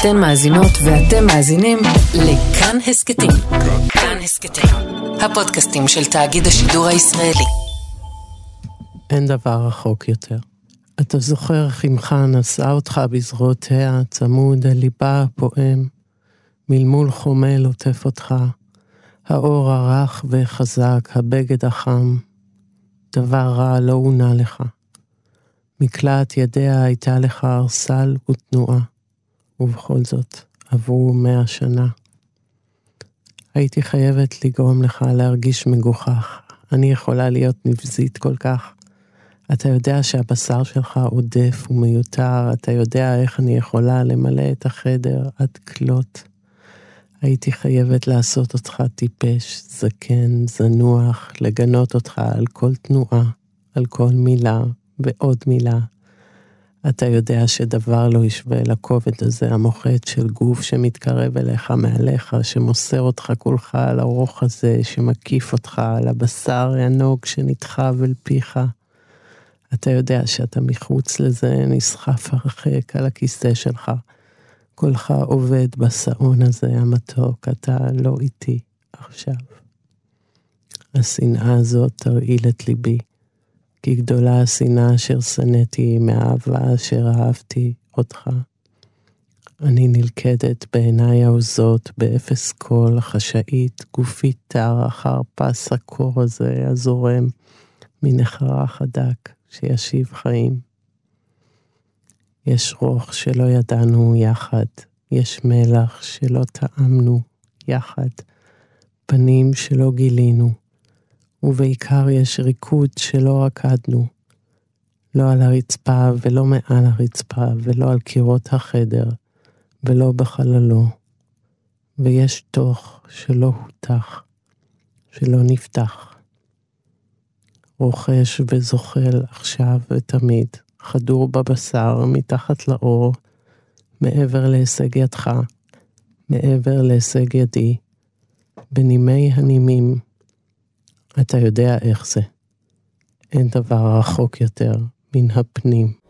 אתן מאזינות ואתם מאזינים לכאן הסכתים. כאן הסכתים, הפודקאסטים של תאגיד השידור הישראלי. אין דבר רחוק יותר. אתה זוכר איך אמך נשאה אותך בזרועותיה, צמוד אל ליבה הפועם, מלמול חומל עוטף אותך, האור הרך וחזק, הבגד החם, דבר רע לא עונה לך. מקלעת ידיה הייתה לך ארסל ותנועה, ובכל זאת עברו מאה שנה. הייתי חייבת לגרום לך להרגיש מגוחך. אני יכולה להיות נבזית כל כך. אתה יודע שהבשר שלך עודף ומיותר, אתה יודע איך אני יכולה למלא את החדר עד כלות. הייתי חייבת לעשות אותך טיפש, זקן, זנוח, לגנות אותך על כל תנועה, על כל מילה ועוד מילה. אתה יודע שדבר לא ישווה לכובד הזה המוחץ של גוף שמתקרב אליך מעליך, שמוסר אותך כולך על הרוך הזה, שמקיף אותך על הבשר הענוג שנדחב אל פיך. אתה יודע שאתה מחוץ לזה נסחף הרחק על הכיסא שלך. קולך עובד בשעון הזה המתוק, אתה לא איתי עכשיו. השנאה הזאת תרעיל את ליבי, כי גדולה השנאה אשר שנאתי מהאהבה אשר אהבתי אותך. אני נלכדת בעיניי העוזות, באפס קול, חשאית, גופי תר אחר פס הקור הזה הזורם מנחרה חדק, שישיב חיים. יש רוך שלא ידענו יחד, יש מלח שלא טעמנו יחד, פנים שלא גילינו, ובעיקר יש ריקוד שלא רקדנו, לא על הרצפה ולא מעל הרצפה, ולא על קירות החדר, ולא בחללו, ויש תוך שלא הותח, שלא נפתח. רוכש וזוחל עכשיו ותמיד, חדור בבשר, מתחת לאור, מעבר להישג ידך, מעבר להישג ידי, בנימי הנימים. אתה יודע איך זה. אין דבר רחוק יותר מן הפנים.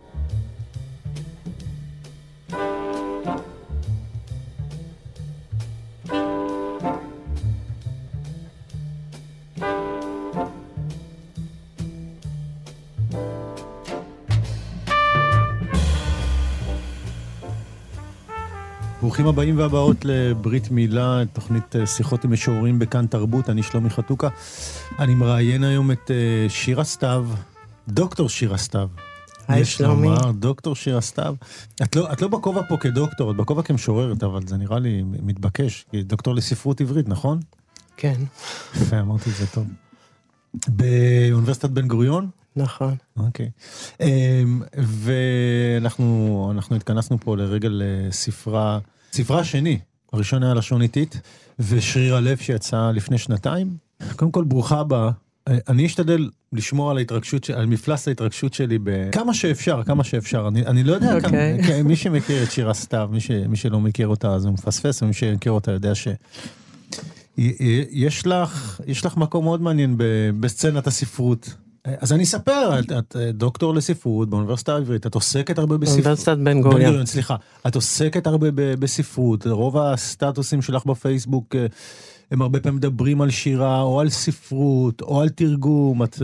ברוכים הבאים והבאות לברית מילה, תוכנית אה, שיחות עם משוררים בכאן תרבות, אני שלומי חתוקה. אני מראיין היום את אה, שירה סתיו, דוקטור שירה סתיו. היי שלומי. לומר, דוקטור שירה סתיו. את לא, את לא בכובע פה כדוקטור, את בכובע כמשוררת, אבל זה נראה לי מתבקש, כי דוקטור לספרות עברית, נכון? כן. יפה, אמרתי את זה טוב. באוניברסיטת בן גוריון? נכון. אוקיי. אמ, ואנחנו התכנסנו פה לרגע לספרה, ספרה השני, הראשון היה לשון איטית, ושריר הלב שיצא לפני שנתיים. קודם כל, ברוכה הבאה. אני אשתדל לשמור על ההתרגשות, על מפלס ההתרגשות שלי בכמה שאפשר, כמה שאפשר. אני, אני לא יודע okay. כמה, אוקיי. כן, מי שמכיר את שירה סתיו, מי, ש, מי שלא מכיר אותה אז הוא מפספס, ומי שמכיר אותה יודע ש... יש לך, יש לך מקום מאוד מעניין בסצנת הספרות. אז אני אספר, את, את דוקטור לספרות באוניברסיטה העברית, את עוסקת הרבה בספרות. באוניברסיטת בן גוריון. סליחה. את עוסקת הרבה בספרות, רוב הסטטוסים שלך בפייסבוק הם הרבה פעמים מדברים על שירה, או על ספרות, או על תרגום. את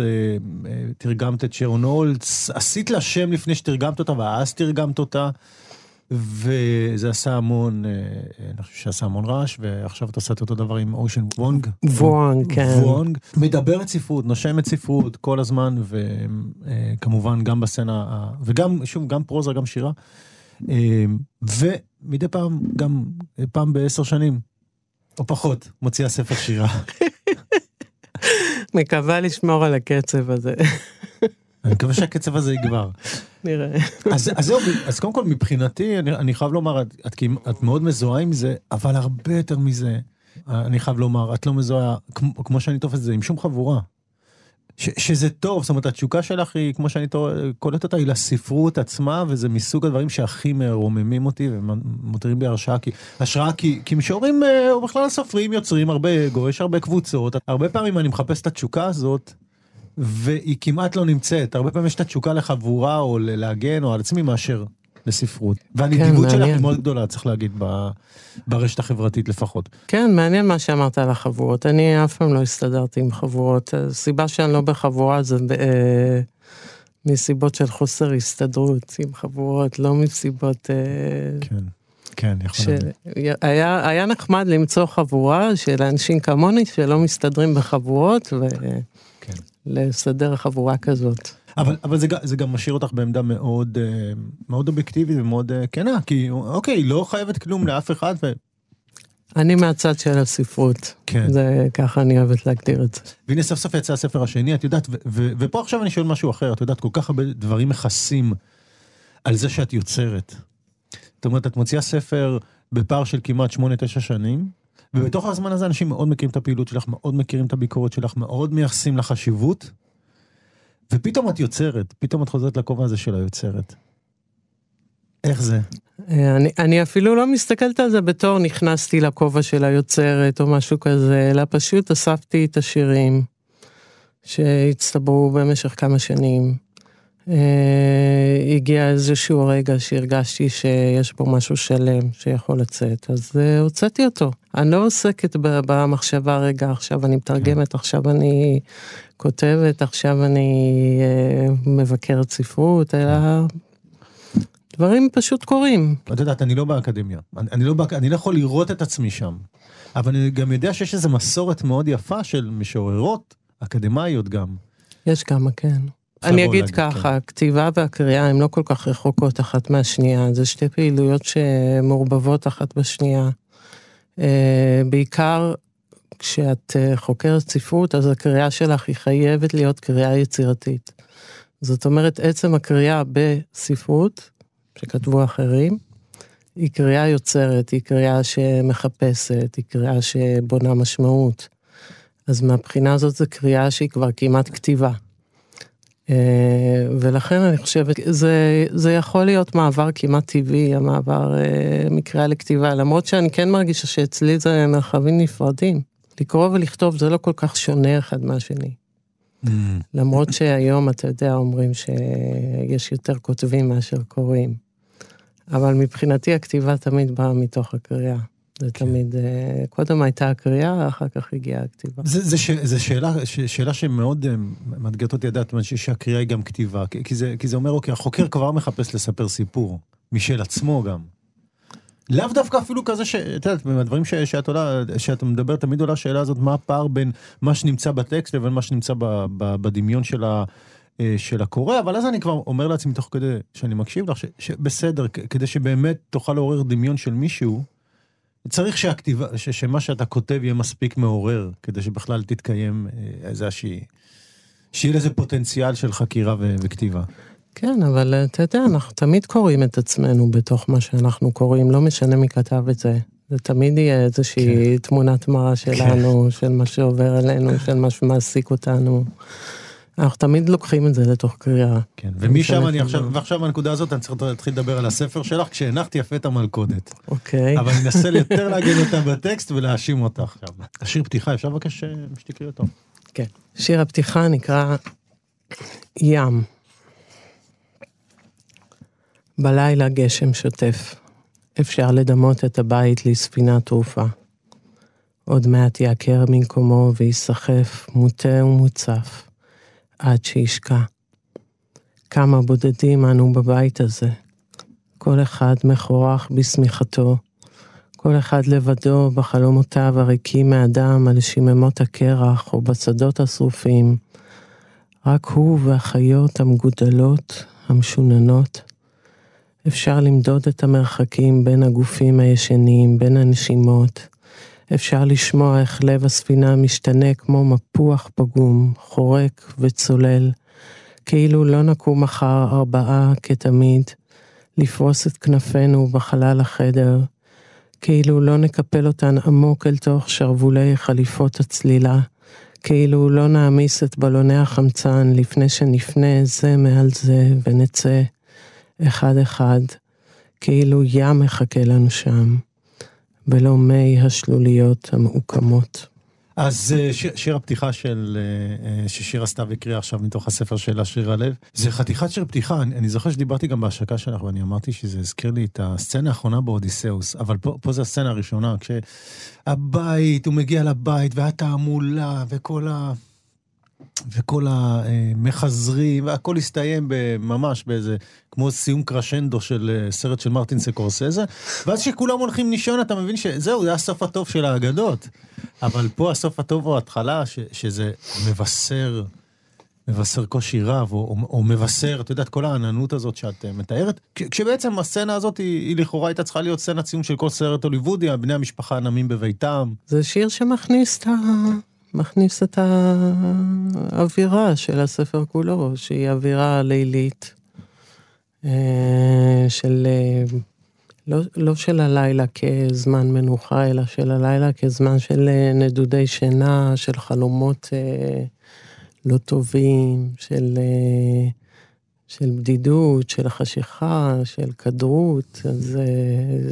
תרגמת את שרון הולץ, עשית לה שם לפני שתרגמת אותה, ואז תרגמת אותה. וזה עשה המון, אני חושב שעשה המון רעש, ועכשיו אתה עושה את אותו דבר עם אושן וונג. וונג, כן. וונג. מדברת ספרות, נושמת ספרות כל הזמן, וכמובן גם בסצנה, וגם, שוב, גם פרוזה, גם שירה. ומדי פעם, גם פעם בעשר שנים, או פחות, מוציאה ספר שירה. מקווה לשמור על הקצב הזה. אני מקווה שהקצב הזה יגבר. נראה. אז, אז זהו, אז קודם כל מבחינתי, אני, אני חייב לומר, את, את, את מאוד מזוהה עם זה, אבל הרבה יותר מזה, אני חייב לומר, את לא מזוהה, כמו, כמו שאני תופס את זה, עם שום חבורה. ש, שזה טוב, זאת אומרת, התשוקה שלך היא, כמו שאני קולט אותה, היא לספרות עצמה, וזה מסוג הדברים שהכי מרוממים אותי ומותרים בי הרשאה, כי, השראה, כי, כי משוררים, או בכלל סופרים, יוצרים הרבה אגו, יש הרבה קבוצות, הרבה פעמים אני מחפש את התשוקה הזאת, והיא כמעט לא נמצאת. הרבה פעמים יש את התשוקה לחבורה או להגן או על עצמי מאשר לספרות. והנדיבות שלך היא. מאוד גדולה, צריך להגיד, ב- ברשת החברתית לפחות. כן, מעניין מה שאמרת על החבורות. אני אף פעם לא הסתדרתי עם חבורות. הסיבה שאני לא בחבורה זה אה, מסיבות של חוסר הסתדרות עם חבורות, לא מסיבות... אה, כן, כן, יכול להיות. שהיה היה נחמד למצוא חבורה של אנשים כמוני שלא מסתדרים בחבורות כן. ולסדר חבורה כזאת. אבל, אבל זה, זה גם משאיר אותך בעמדה מאוד, אה, מאוד אובייקטיבית ומאוד אה, כנה, כי אוקיי, לא חייבת כלום לאף אחד, ו... אני מהצד של הספרות, כן. זה ככה אני אוהבת להגדיר את זה. והנה סוף סוף יצא הספר השני, את יודעת, ו- ו- ופה עכשיו אני שואל משהו אחר, את יודעת, כל כך הרבה דברים מכסים על זה שאת יוצרת. זאת אומרת, את מוציאה ספר בפער של כמעט 8-9 שנים, ובתוך הזמן הזה אנשים מאוד מכירים את הפעילות שלך, מאוד מכירים את הביקורת שלך, מאוד מייחסים לך חשיבות, ופתאום את יוצרת, פתאום את חוזרת לכובע הזה של היוצרת. איך זה? אה, אני, אני אפילו לא מסתכלת על זה בתור נכנסתי לכובע של היוצרת או משהו כזה, אלא פשוט אספתי את השירים שהצטברו במשך כמה שנים. אה, הגיע איזשהו רגע שהרגשתי שיש פה משהו שלם שיכול לצאת, אז אה, הוצאתי אותו. אני לא עוסקת במחשבה, רגע, עכשיו אני מתרגמת, עכשיו אני כותבת, עכשיו אני אה, מבקרת ספרות, אלא דברים פשוט קורים. את יודעת, אני לא באקדמיה, אני, אני, לא באק... אני לא יכול לראות את עצמי שם, אבל אני גם יודע שיש איזו מסורת מאוד יפה של משוררות אקדמאיות גם. יש כמה, כן. אני אגיד להגיד, ככה, הכתיבה והקריאה הן לא כל כך רחוקות אחת מהשנייה, זה שתי פעילויות שמעורבבות אחת בשנייה. אה, בעיקר כשאת אה, חוקרת ספרות, אז הקריאה שלך היא חייבת להיות קריאה יצירתית. זאת אומרת, עצם הקריאה בספרות, שכתבו אחרים, היא קריאה יוצרת, היא קריאה שמחפשת, היא קריאה שבונה משמעות. אז מהבחינה הזאת זו קריאה שהיא כבר כמעט כתיבה. אה, ולכן אני חושבת, זה, זה יכול להיות מעבר כמעט טבעי, המעבר אה, מקריאה לכתיבה, למרות שאני כן מרגישה שאצלי זה מרחבים נפרדים. לקרוא ולכתוב זה לא כל כך שונה אחד מהשני. למרות שהיום, אתה יודע, אומרים שיש יותר כותבים מאשר קוראים. אבל מבחינתי הכתיבה תמיד באה מתוך הקריאה. זה תמיד, אה, קודם הייתה הקריאה, אחר כך הגיעה הכתיבה. זה שאלה, ש, שאלה שמאוד אה, מאתגרת אותי לדעת, שהקריאה היא גם כתיבה, כי, זה, כי זה אומר, אוקיי, החוקר כבר מחפש לספר סיפור, משל עצמו גם. לאו דווקא אפילו כזה ש... את יודעת, מהדברים ש, שאת עולה, שאת מדברת, תמיד עולה השאלה הזאת, מה הפער בין מה שנמצא בטקסט לבין מה שנמצא ב, ב, בדמיון של, ה, אה, של הקורא, אבל אז אני כבר אומר לעצמי, תוך כדי שאני מקשיב לך, ש, שבסדר, כדי שבאמת תוכל לעורר דמיון של מישהו, צריך שהכתיבה, ש, שמה שאתה כותב יהיה מספיק מעורר, כדי שבכלל תתקיים אה, איזושהי... שיהיה לזה פוטנציאל של חקירה ו, וכתיבה. כן, אבל אה, אתה יודע, אנחנו תמיד קוראים את עצמנו בתוך מה שאנחנו קוראים, לא משנה מי כתב את זה. זה תמיד יהיה איזושהי תמונת מראה שלנו, של מה שעובר עלינו, של מה שמעסיק אותנו. אנחנו תמיד לוקחים את זה לתוך קריאה. כן, ומשם אני עכשיו. ועכשיו בנקודה הזאת אני צריך להתחיל לדבר על הספר שלך, כשהנחתי יפה את המלכודת. אוקיי. אבל אני אנסה יותר להגן אותה בטקסט ולהאשים אותה עכשיו. השיר פתיחה, אפשר לבקש אה, שתקראי אותו? כן. שיר הפתיחה נקרא ים. בלילה גשם שוטף. אפשר לדמות את הבית לספינת תעופה. עוד מעט יעקר ממקומו וייסחף, מוטה ומוצף, עד שישקע. כמה בודדים אנו בבית הזה. כל אחד מחורח בשמיכתו, כל אחד לבדו בחלומותיו הריקים מאדם על שיממות הקרח או בשדות השרופים. רק הוא והחיות המגודלות, המשוננות. אפשר למדוד את המרחקים בין הגופים הישנים, בין הנשימות. אפשר לשמוע איך לב הספינה משתנה כמו מפוח פגום, חורק וצולל, כאילו לא נקום מחר ארבעה כתמיד, לפרוס את כנפינו בחלל החדר, כאילו לא נקפל אותן עמוק אל תוך שרוולי חליפות הצלילה, כאילו לא נעמיס את בלוני החמצן לפני שנפנה זה מעל זה ונצא אחד-אחד, כאילו ים מחכה לנו שם, ולא מי השלוליות המעוקמות. אז אה, שיר, שיר הפתיחה של, אה, ששירה סתיו הקריאה עכשיו מתוך הספר של שיר הלב, זה חתיכת שיר פתיחה, אני, אני זוכר שדיברתי גם בהשקה שלך ואני אמרתי שזה הזכיר לי את הסצנה האחרונה באודיסאוס, אבל פה, פה זה הסצנה הראשונה, כשהבית, הוא מגיע לבית והתעמולה וכל ה... וכל המחזרים, והכל הסתיים ממש באיזה, כמו סיום קרשנדו של אה, סרט של מרטין סקורסזה, ואז כשכולם הולכים לישון אתה מבין שזהו, זה הסוף הטוב של האגדות. אבל פה הסוף הטוב הוא ההתחלה, ש, שזה מבשר, מבשר קושי רב, או, או, או מבשר, את יודעת, כל העננות הזאת שאת אה, מתארת, כשבעצם הסצנה הזאת היא, היא לכאורה הייתה צריכה להיות סצנת סיום של כל סרט הוליוודי, בני המשפחה נמים בביתם. זה שיר שמכניס את ה... מכניס את האווירה של הספר כולו, שהיא אווירה לילית, של, אה, לא, לא של הלילה כזמן מנוחה, אלא של הלילה כזמן של אה, נדודי שינה, של חלומות לא טובים, של, של בדידות, של חשיכה, של כדרות, אז...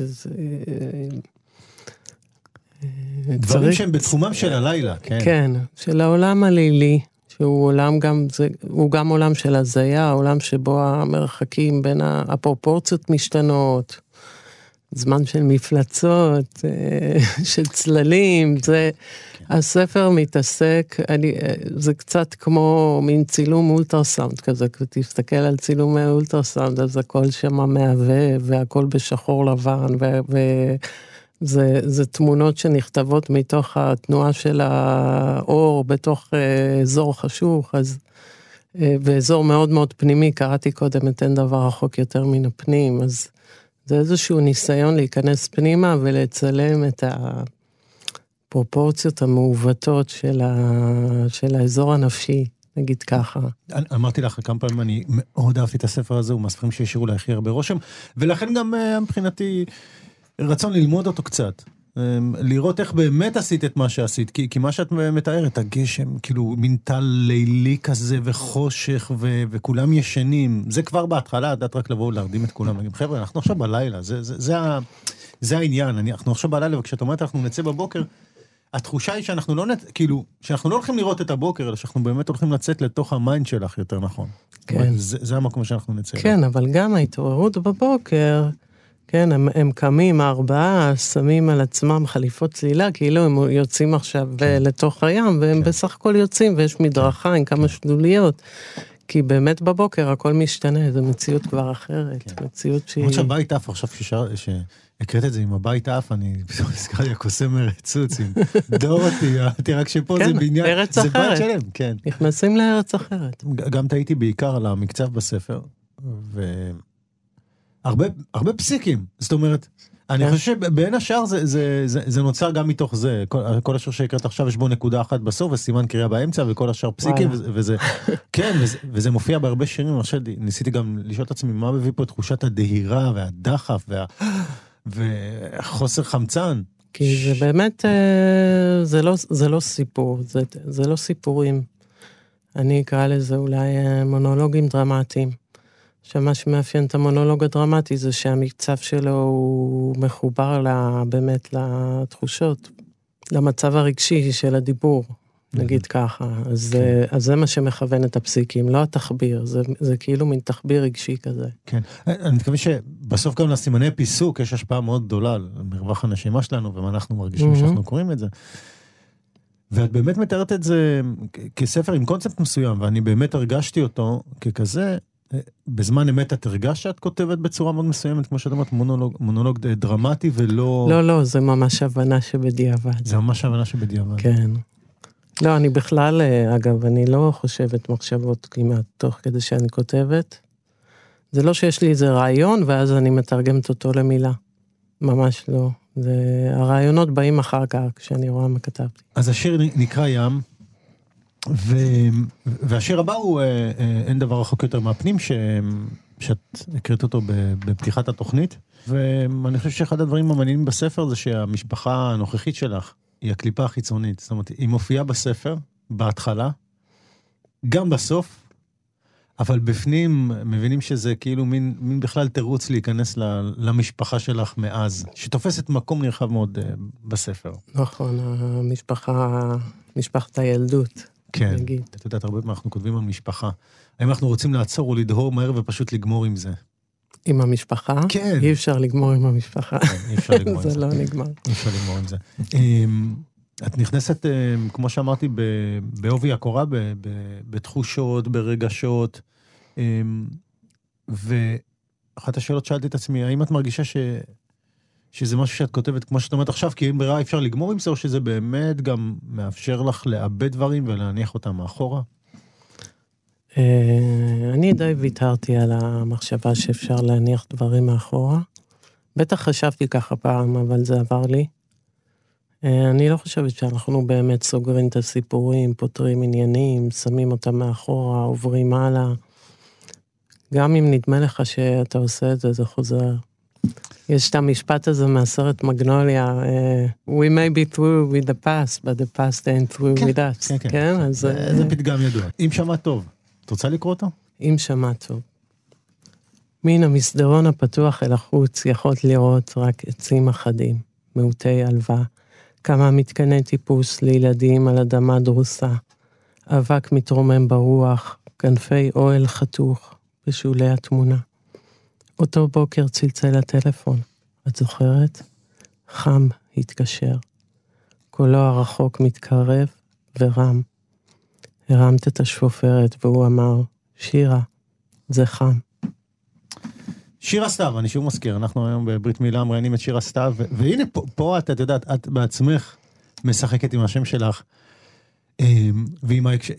זה, דברים צריך... שהם בתחומם של הלילה, כן. כן, של העולם הלילי, שהוא עולם גם, זה, הוא גם עולם של הזיה, עולם שבו המרחקים בין הפרופורציות משתנות, זמן של מפלצות, אה, של צללים, זה... הספר מתעסק, אני, אה, זה קצת כמו מין צילום אולטרסאונד כזה, תסתכל על צילומי אולטרסאונד, אז הכל שם מהווה, והכל בשחור לבן, ו... ו זה, זה תמונות שנכתבות מתוך התנועה של האור בתוך אה, אזור חשוך, אז, אה, ואזור מאוד מאוד פנימי, קראתי קודם את אין דבר רחוק יותר מן הפנים, אז זה איזשהו ניסיון להיכנס פנימה ולצלם את הפרופורציות המעוותות של, ה, של האזור הנפשי. נגיד ככה. אמרתי לך כמה פעמים, אני מאוד אהבתי את הספר הזה, הוא מהספרים שהשאירו לי הכי הרבה רושם, ולכן גם אה, מבחינתי רצון ללמוד אותו קצת. אמ, לראות איך באמת עשית את מה שעשית, כי, כי מה שאת מתארת, הגשם, כאילו מין טל לילי כזה וחושך ו, וכולם ישנים, זה כבר בהתחלה, את רק לבוא ולהרדים את כולם, להגיד, חבר'ה, אנחנו עכשיו בלילה, זה, זה, זה, זה, זה העניין, אני, אנחנו עכשיו בלילה, וכשאת אומרת אנחנו נצא בבוקר, התחושה היא שאנחנו לא, נת, כאילו, שאנחנו לא הולכים לראות את הבוקר, אלא שאנחנו באמת הולכים לצאת לתוך ה mind שלך יותר נכון. כן. זה, זה המקום שאנחנו נצא. כן, אבל גם ההתעוררות בבוקר, כן, הם, הם קמים, הארבעה, שמים על עצמם חליפות צלילה, כאילו הם יוצאים עכשיו כן. לתוך הים, והם כן. בסך הכל יוצאים, ויש מדרכה עם כמה שלוליות. כי באמת בבוקר הכל משתנה, זו מציאות כבר אחרת, כן. מציאות שהיא... למרות שהבית עף, עכשיו שהקראת את זה עם הבית עף, אני פתאום הזכרתי הקוסם ארץ עם דורותי, רק שפה כן, זה בניין, ארץ זה. בית שלם, כן. נכנסים לארץ אחרת. גם טעיתי בעיקר על המקצב בספר, ו... הרבה, הרבה פסיקים, זאת אומרת, אני כן. חושב שבין השאר זה, זה, זה, זה נוצר גם מתוך זה, כל, כל השיר שהקראת עכשיו יש בו נקודה אחת בסוף וסימן קריאה באמצע וכל השאר פסיקים, וזה, וזה, כן, וזה, וזה מופיע בהרבה שירים, חושב, ניסיתי גם לשאול את עצמי מה מביא פה את תחושת הדהירה והדחף וה, וחוסר חמצן. כי. זה באמת, אה, זה לא, זה לא סיפור, זה, זה לא סיפורים. אני אקרא לזה אולי אה, מונולוגים דרמטיים. שמה שמאפיין את המונולוג הדרמטי זה שהמקצב שלו הוא מחובר לה, באמת לתחושות, למצב הרגשי של הדיבור, נגיד ככה. אז, כן. זה, אז זה מה שמכוון את הפסיקים, לא התחביר, זה, זה כאילו מין תחביר רגשי כזה. כן, אני מתכוון שבסוף גם לסימני פיסוק יש השפעה מאוד גדולה על מרווח הנשימה שלנו ומה אנחנו מרגישים mm-hmm. שאנחנו קוראים את זה. ואת באמת מתארת את זה כספר עם קונספט מסוים, ואני באמת הרגשתי אותו ככזה, בזמן אמת את הרגשת שאת כותבת בצורה מאוד מסוימת, כמו שאת אומרת, מונולוג, מונולוג דרמטי ולא... לא, לא, זה ממש הבנה שבדיעבד. זה ממש הבנה שבדיעבד. כן. לא, אני בכלל, אה, אגב, אני לא חושבת מחשבות כמעט תוך כדי שאני כותבת. זה לא שיש לי איזה רעיון ואז אני מתרגמת אותו למילה. ממש לא. זה... הרעיונות באים אחר כך, כשאני רואה מה כתבתי. אז השיר נקרא ים, ו... והשיר הבא הוא אה, אה, אין דבר רחוק יותר מהפנים, ש... שאת הקראת אותו בפתיחת התוכנית, ואני חושב שאחד הדברים המעניינים בספר זה שהמשפחה הנוכחית שלך היא הקליפה החיצונית, זאת אומרת, היא מופיעה בספר, בהתחלה, גם בסוף, אבל בפנים מבינים שזה כאילו מין, מין בכלל תירוץ להיכנס ל, למשפחה שלך מאז, שתופסת מקום נרחב מאוד uh, בספר. נכון, המשפחה, משפחת הילדות, כן, נגיד. את יודעת, הרבה פעמים אנחנו כותבים על משפחה. האם אנחנו רוצים לעצור או לדהור מהר ופשוט לגמור עם זה? עם המשפחה? כן. אי אפשר לגמור עם המשפחה. כן, אי אפשר לגמור עם זה. זה לא נגמר. אי אפשר לגמור עם זה. אמ, את נכנסת, אמ, כמו שאמרתי, בעובי הקורה, בתחושות, ברגשות, אמ, ואחת השאלות שאלתי את עצמי, האם את מרגישה ש... שזה משהו שאת כותבת, כמו שאת אומרת עכשיו, כי אין ברירה אפשר לגמור עם זה, או שזה באמת גם מאפשר לך לאבד דברים ולהניח אותם מאחורה? אה, אני די ויתרתי על המחשבה שאפשר להניח דברים מאחורה. בטח חשבתי ככה פעם, אבל זה עבר לי. אה, אני לא חושבת שאנחנו באמת סוגרים את הסיפורים, פותרים עניינים, שמים אותם מאחורה, עוברים הלאה. גם אם נדמה לך שאתה עושה את זה, זה חוזר. יש את המשפט הזה מהסרט מגנוליה, אה, We may be through with the past, but the past ain't through כן, with us. כן, כן. כן, אז... זה אה, פתגם ידוע. אם שמעת טוב, את רוצה לקרוא אותו? אם שמעת טוב. מן המסדרון הפתוח אל החוץ יכולת לראות רק עצים אחדים, מעוטי עלווה, כמה מתקני טיפוס לילדים על אדמה דרוסה, אבק מתרומם ברוח, כנפי אוהל חתוך בשולי התמונה. אותו בוקר צלצל הטלפון, את זוכרת? חם התקשר. קולו הרחוק מתקרב ורם. הרמת את השופרת והוא אמר, שירה, זה חם. שירה סתיו, אני שוב מזכיר, אנחנו היום בברית מילה מראיינים את שירה סתיו, והנה פה, פה את, את יודעת, את בעצמך משחקת עם השם שלך, אמ, ועם ההקשר...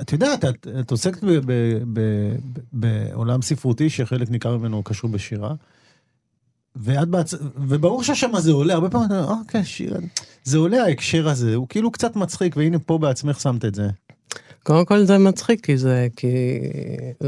את יודעת, את, את עוסקת ב, ב, ב, ב, בעולם ספרותי שחלק ניכר ממנו קשור בשירה, ואת בעצ... וברור שהשם הזה עולה, הרבה פעמים אתה אומר, אוקיי, שירה, זה עולה ההקשר הזה, הוא כאילו קצת מצחיק, והנה פה בעצמך שמת את זה. קודם כל זה מצחיק, כי זה, כי...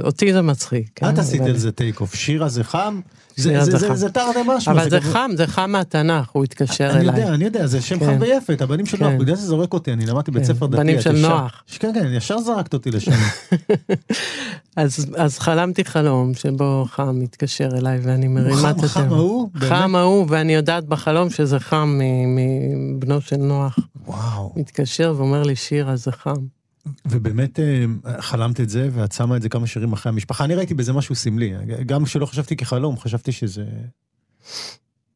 אותי זה מצחיק. כן? את עשית אבל- על זה טייק אוף, שירה זה חם, שירה זה, זה זה, חם. זה, זה תרתי משמע. אבל זה גם- חם, זה חם מהתנ"ך, הוא התקשר אני אליי. יודע, אני יודע, זה שם כן. חם ויפה, את הבנים של כן. נוח, בגלל זה זורק אותי, אני למדתי בית כן, ספר דתי. בנים של ישר- נוח. כן, כן, ישר זרקת אותי לשם. אז, אז חלמתי חלום שבו חם מתקשר אליי ואני מרימה חם, את חם הטלפון. ההוא? חם ההוא, ואני יודעת בחלום שזה חם מבנו של נוח. וואו. מתקשר ואומר לי, שירה, זה חם. ובאמת אה, חלמת את זה, ואת שמה את זה כמה שירים אחרי המשפחה. אני ראיתי בזה משהו סמלי, גם כשלא חשבתי כחלום, חשבתי שזה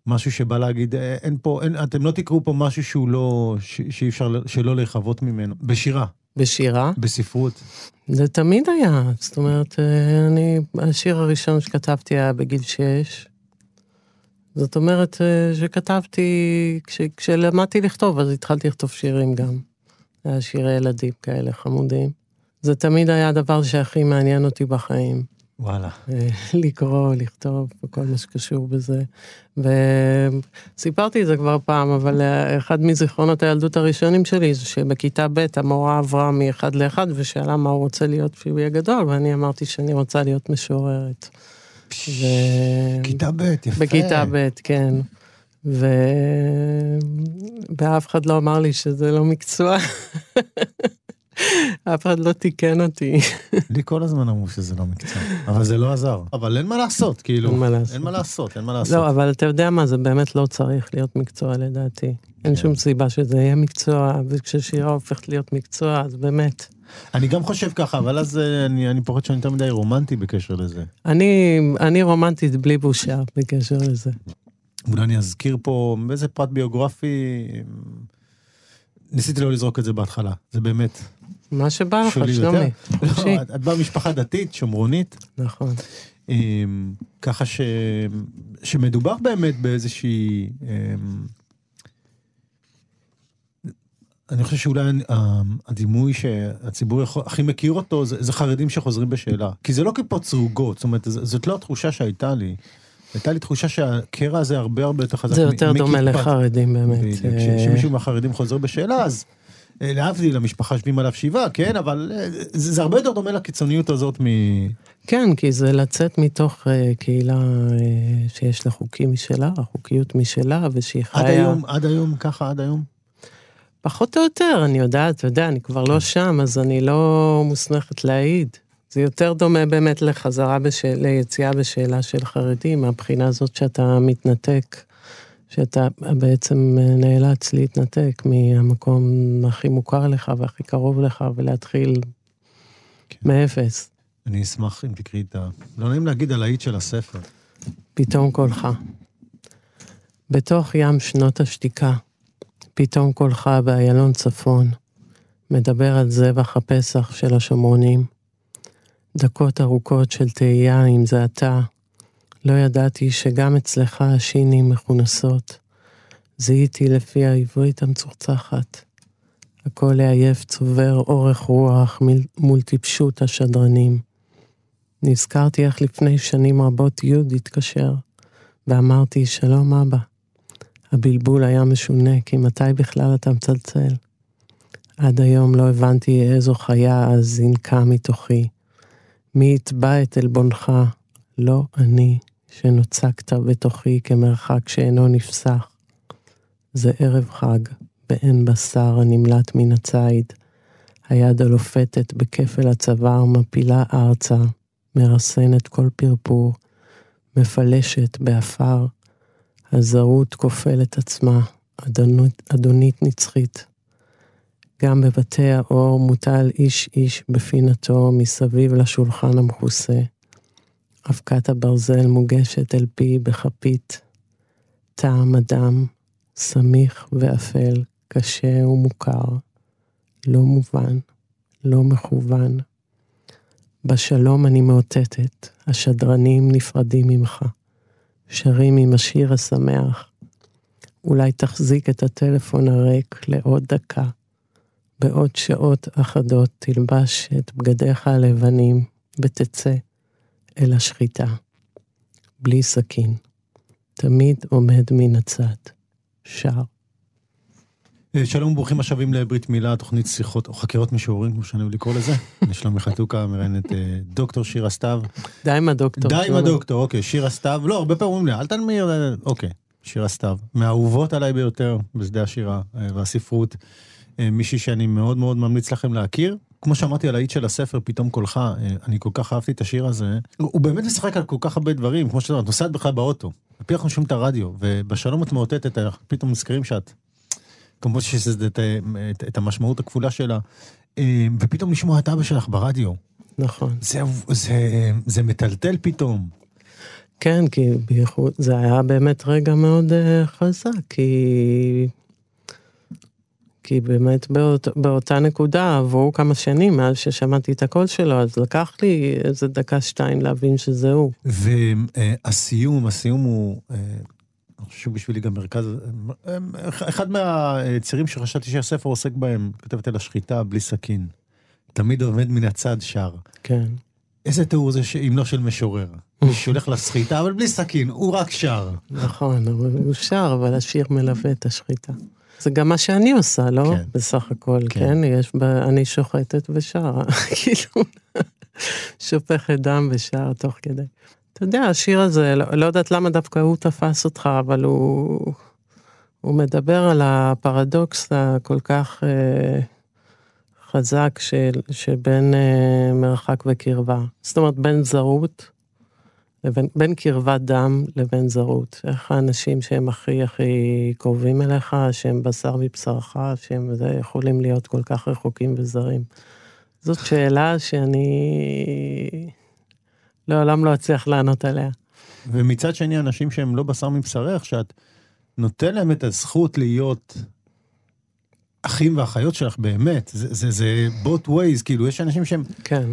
משהו שבא להגיד, אה, אין פה, אין, אתם לא תקראו פה משהו שהוא לא, ש- שאי אפשר שלא להיחוות ממנו. בשירה, בשירה. בספרות. זה תמיד היה, זאת אומרת, אה, אני, השיר הראשון שכתבתי היה בגיל שש. זאת אומרת שכתבתי, כש, כשלמדתי לכתוב, אז התחלתי לכתוב שירים גם. היה שירי ילדים כאלה חמודים. זה תמיד היה הדבר שהכי מעניין אותי בחיים. וואלה. אה, לקרוא, לכתוב, וכל מה שקשור בזה. וסיפרתי את זה כבר פעם, אבל אה, אחד מזיכרונות הילדות הראשונים שלי זה שבכיתה ב' המורה עברה מאחד לאחד ושאלה מה הוא רוצה להיות כשהוא יהיה גדול, ואני אמרתי שאני רוצה להיות משוררת. ו... כיתה ב', יפה. בכיתה ב', כן. ו... ואף אחד לא אמר לי שזה לא מקצוע. אף אחד לא תיקן אותי. לי כל הזמן אמרו שזה לא מקצוע, אבל זה לא עזר. אבל אין מה לעשות, כאילו. אין מה לעשות. אין מה לעשות, אין מה לעשות. לא, אבל אתה יודע מה, זה באמת לא צריך להיות מקצוע לדעתי. אין. שום סיבה שזה יהיה מקצוע, וכששירה הופכת להיות מקצוע, אז באמת. אני גם חושב ככה, אבל אז אה, אני, אני פוחד שאני יותר מדי רומנטי בקשר לזה. אני, אני רומנטית בלי בושה בקשר לזה. אולי אני אזכיר פה איזה פרט ביוגרפי, ניסיתי לא לזרוק את זה בהתחלה, זה באמת מה שבא לך, שלומי. לא, את את באה ממשפחה דתית, שומרונית, נכון. אמ, ככה ש... שמדובר באמת באיזושהי... אמ, אני חושב שאולי הדימוי שהציבור יכול, הכי מכיר אותו זה, זה חרדים שחוזרים בשאלה. כי זה לא כיפות סרוגות, זאת אומרת, זאת לא התחושה שהייתה לי. הייתה לי תחושה שהקרע הזה הרבה הרבה יותר חזק. זה יותר דומה לחרדים באמת. בדיוק, אה, כשמישהו מהחרדים חוזר בשאלה, אז אה, להבדיל, המשפחה יושבים עליו שבעה, כן, אבל אה, זה, הרבה יותר דומה לקיצוניות הזאת מ... כן, כי זה לצאת מתוך קהילה שיש לה חוקים משלה, חוקיות משלה, ושהיא עד חיה... היום, עד היום, ככה עד היום. פחות או יותר, אני יודעת, אתה יודע, אני כבר לא שם, אז אני לא מוסמכת להעיד. זה יותר דומה באמת לחזרה, בשאל, ליציאה בשאלה של חרדים, מהבחינה הזאת שאתה מתנתק, שאתה בעצם נאלץ להתנתק מהמקום הכי מוכר לך והכי קרוב לך, ולהתחיל כן. מאפס. אני אשמח אם תקראי את ה... לא נעים להגיד הלהיט של הספר. פתאום קולך. בתוך ים שנות השתיקה, פתאום קולך באיילון צפון, מדבר על זבח הפסח של השומרונים. דקות ארוכות של תהייה אם זה אתה. לא ידעתי שגם אצלך השינים מכונסות. זיהיתי לפי העברית המצוחצחת. הכל לעייף צובר אורך רוח מול טיפשות השדרנים. נזכרתי איך לפני שנים רבות יוד התקשר, ואמרתי, שלום אבא. הבלבול היה משונה, כי מתי בכלל אתה מצלצל? עד היום לא הבנתי איזו חיה אז זינקה מתוכי. מי יתבע את עלבונך? לא אני, שנוצקת בתוכי כמרחק שאינו נפסח. זה ערב חג, באין בשר הנמלט מן הציד. היד הלופתת בכפל הצוואר מפילה ארצה, מרסנת כל פרפור, מפלשת באפר. הזרות כופלת עצמה, אדונית, אדונית נצחית. גם בבתי האור מוטל איש איש בפינתו מסביב לשולחן המכוסה. אבקת הברזל מוגשת אל פי בכפית. טעם אדם, סמיך ואפל, קשה ומוכר, לא מובן, לא מכוון. בשלום אני מאותתת, השדרנים נפרדים ממך. שרים עם השיר השמח. אולי תחזיק את הטלפון הריק לעוד דקה. בעוד שעות אחדות תלבש את בגדיך הלבנים ותצא אל השחיטה. בלי סכין. תמיד עומד מן הצד. שר. אה, שלום וברוכים השבים לברית מילה, תוכנית שיחות או חקירות משוררים, כמו שאני אוהב לקרוא לזה. אני שלומי חתוקה, מראיינת אה, דוקטור שירה סתיו. די עם הדוקטור. די עם הדוקטור, אוקיי, שירה סתיו. לא, הרבה פעמים אומרים לי, אל תנמיר, אה, אוקיי, שירה סתיו. מהאהובות עליי ביותר בשדה השירה והספרות. מישהי שאני מאוד מאוד ממליץ לכם להכיר. כמו שאמרתי על האיט של הספר, פתאום קולך, אני כל כך אהבתי את השיר הזה. הוא באמת משחק על כל כך הרבה דברים, כמו שאתה נוסעת בכלל באוטו. על פי אנחנו שומעים את הרדיו, ובשלום את מאותתת, פתאום נזכרים שאת כמובן שיש לזה את, את, את המשמעות הכפולה שלה. אה, ופתאום לשמוע את אבא שלך ברדיו. נכון. זה, זה, זה מטלטל פתאום. כן, כי בייחוד, זה היה באמת רגע מאוד uh, חזק, כי... כי באמת באות, באותה נקודה עברו כמה שנים מאז ששמעתי את הקול שלו, אז לקח לי איזה דקה-שתיים להבין שזה הוא. והסיום, הסיום הוא uh, אני חושב שבשבילי גם מרכז, אחד מהצירים שחשבתי שהספר עוסק בהם, כתבת על השחיטה בלי סכין. תמיד עומד מן הצד שר. כן. איזה תיאור זה אם לא של משורר? שהולך לסחיטה, אבל בלי סכין, הוא רק שר. נכון, הוא שר, אבל השיר מלווה את השחיטה. זה גם מה שאני עושה, לא? כן. בסך הכל, כן? כן? יש ב... אני שוחטת ושרה, כאילו, שופכת דם ושרה תוך כדי. אתה יודע, השיר הזה, לא, לא יודעת למה דווקא הוא תפס אותך, אבל הוא, הוא מדבר על הפרדוקס הכל כך אה, חזק של, שבין אה, מרחק וקרבה. זאת אומרת, בין זרות, לבין, בין קרבת דם לבין זרות. איך האנשים שהם הכי הכי קרובים אליך, שהם בשר מבשרך, שהם זה, יכולים להיות כל כך רחוקים וזרים. זאת שאלה שאני... לעולם לא אצליח לענות עליה. ומצד שני, אנשים שהם לא בשר מבשרך, שאת נותן להם את הזכות להיות אחים ואחיות שלך באמת, זה, זה, זה both ways, כאילו, יש אנשים שהם... כן.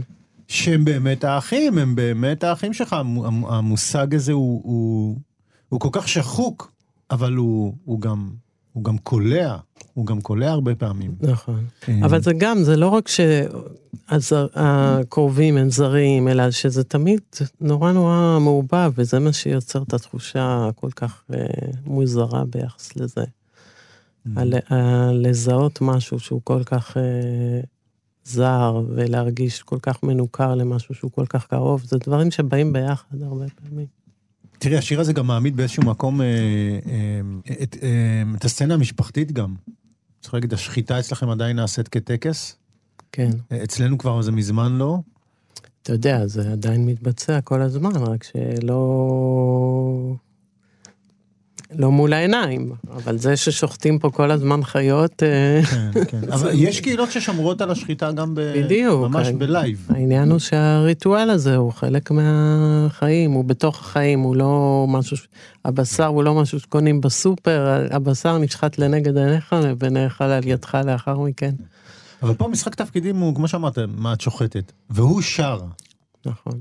שהם באמת האחים, הם באמת האחים שלך. המושג הזה הוא, הוא, הוא כל כך שחוק, אבל הוא, הוא גם הוא גם קולע, הוא גם קולע הרבה פעמים. נכון. אה, אבל זה גם, זה לא רק שהקרובים הם זרים, אלא שזה תמיד נורא נורא מעובב, וזה מה שיוצר את התחושה הכל כך אה, מוזרה ביחס לזה. Mm. לזהות משהו שהוא כל כך אה, זר, ולהרגיש כל כך מנוכר למשהו שהוא כל כך קרוב, זה דברים שבאים ביחד הרבה פעמים. תראי, השיר הזה גם מעמיד באיזשהו מקום אה, אה, את, אה, את הסצנה המשפחתית גם. צריך להגיד, השחיטה אצלכם עדיין נעשית כטקס? כן. אצלנו כבר זה מזמן לא. אתה יודע, זה עדיין מתבצע כל הזמן, רק שלא... לא מול העיניים, אבל זה ששוחטים פה כל הזמן חיות... אה, כן, כן. אבל יש קהילות ששומרות על השחיטה גם ב... בדיוק. ממש כן. בלייב. העניין הוא שהריטואל הזה הוא חלק מהחיים, הוא בתוך החיים, הוא לא משהו, ש- הבשר הוא לא משהו שקונים בסופר, הבשר נשחט לנגד עיניך ונאכל על ידך לאחר מכן. אבל פה משחק תפקידים הוא, כמו שאמרת, מה את שוחטת. והוא שר. נכון,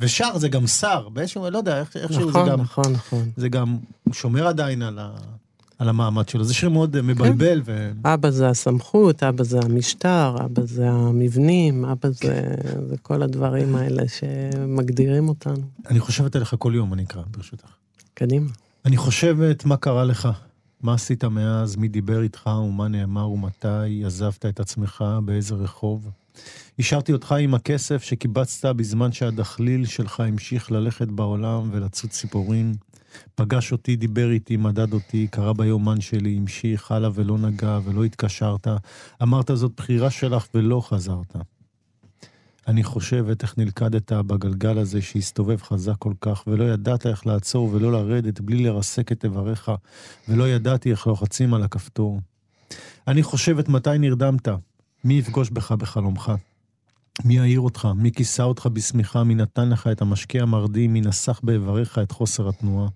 ושר זה גם שר, באיזשהו, לא יודע, איך- איכשהו זה נכון, גם, נכון, נכון. זה גם, הוא שומר עדיין על, ה, על המעמד שלו. זה שיר מאוד אה, מבלבל, ו... אבא זה הסמכות, אבא זה המשטר, אבא זה המבנים, אבא זה, זה כל הדברים האלה שמגדירים אותנו. אני חושבת עליך כל יום, אני אקרא, ברשותך. קדימה. אני חושבת מה קרה לך, מה עשית מאז, מי דיבר איתך ומה נאמר ומתי, עזבת את עצמך, באיזה רחוב. השארתי אותך עם הכסף שקיבצת בזמן שהדחליל שלך המשיך ללכת בעולם ולצוד ציפורים. פגש אותי, דיבר איתי, מדד אותי, קרא ביומן שלי, המשיך הלאה ולא נגע ולא התקשרת. אמרת זאת בחירה שלך ולא חזרת. אני חושבת איך נלכדת בגלגל הזה שהסתובב חזק כל כך, ולא ידעת איך לעצור ולא לרדת בלי לרסק את איבריך, ולא ידעתי איך לוחצים על הכפתור. אני חושבת מתי נרדמת, מי יפגוש בך בחלומך. מי יעיר אותך, מי כיסה אותך בשמיכה, מי נתן לך את המשקה המרדים, מי נסח באיבריך את חוסר התנועה.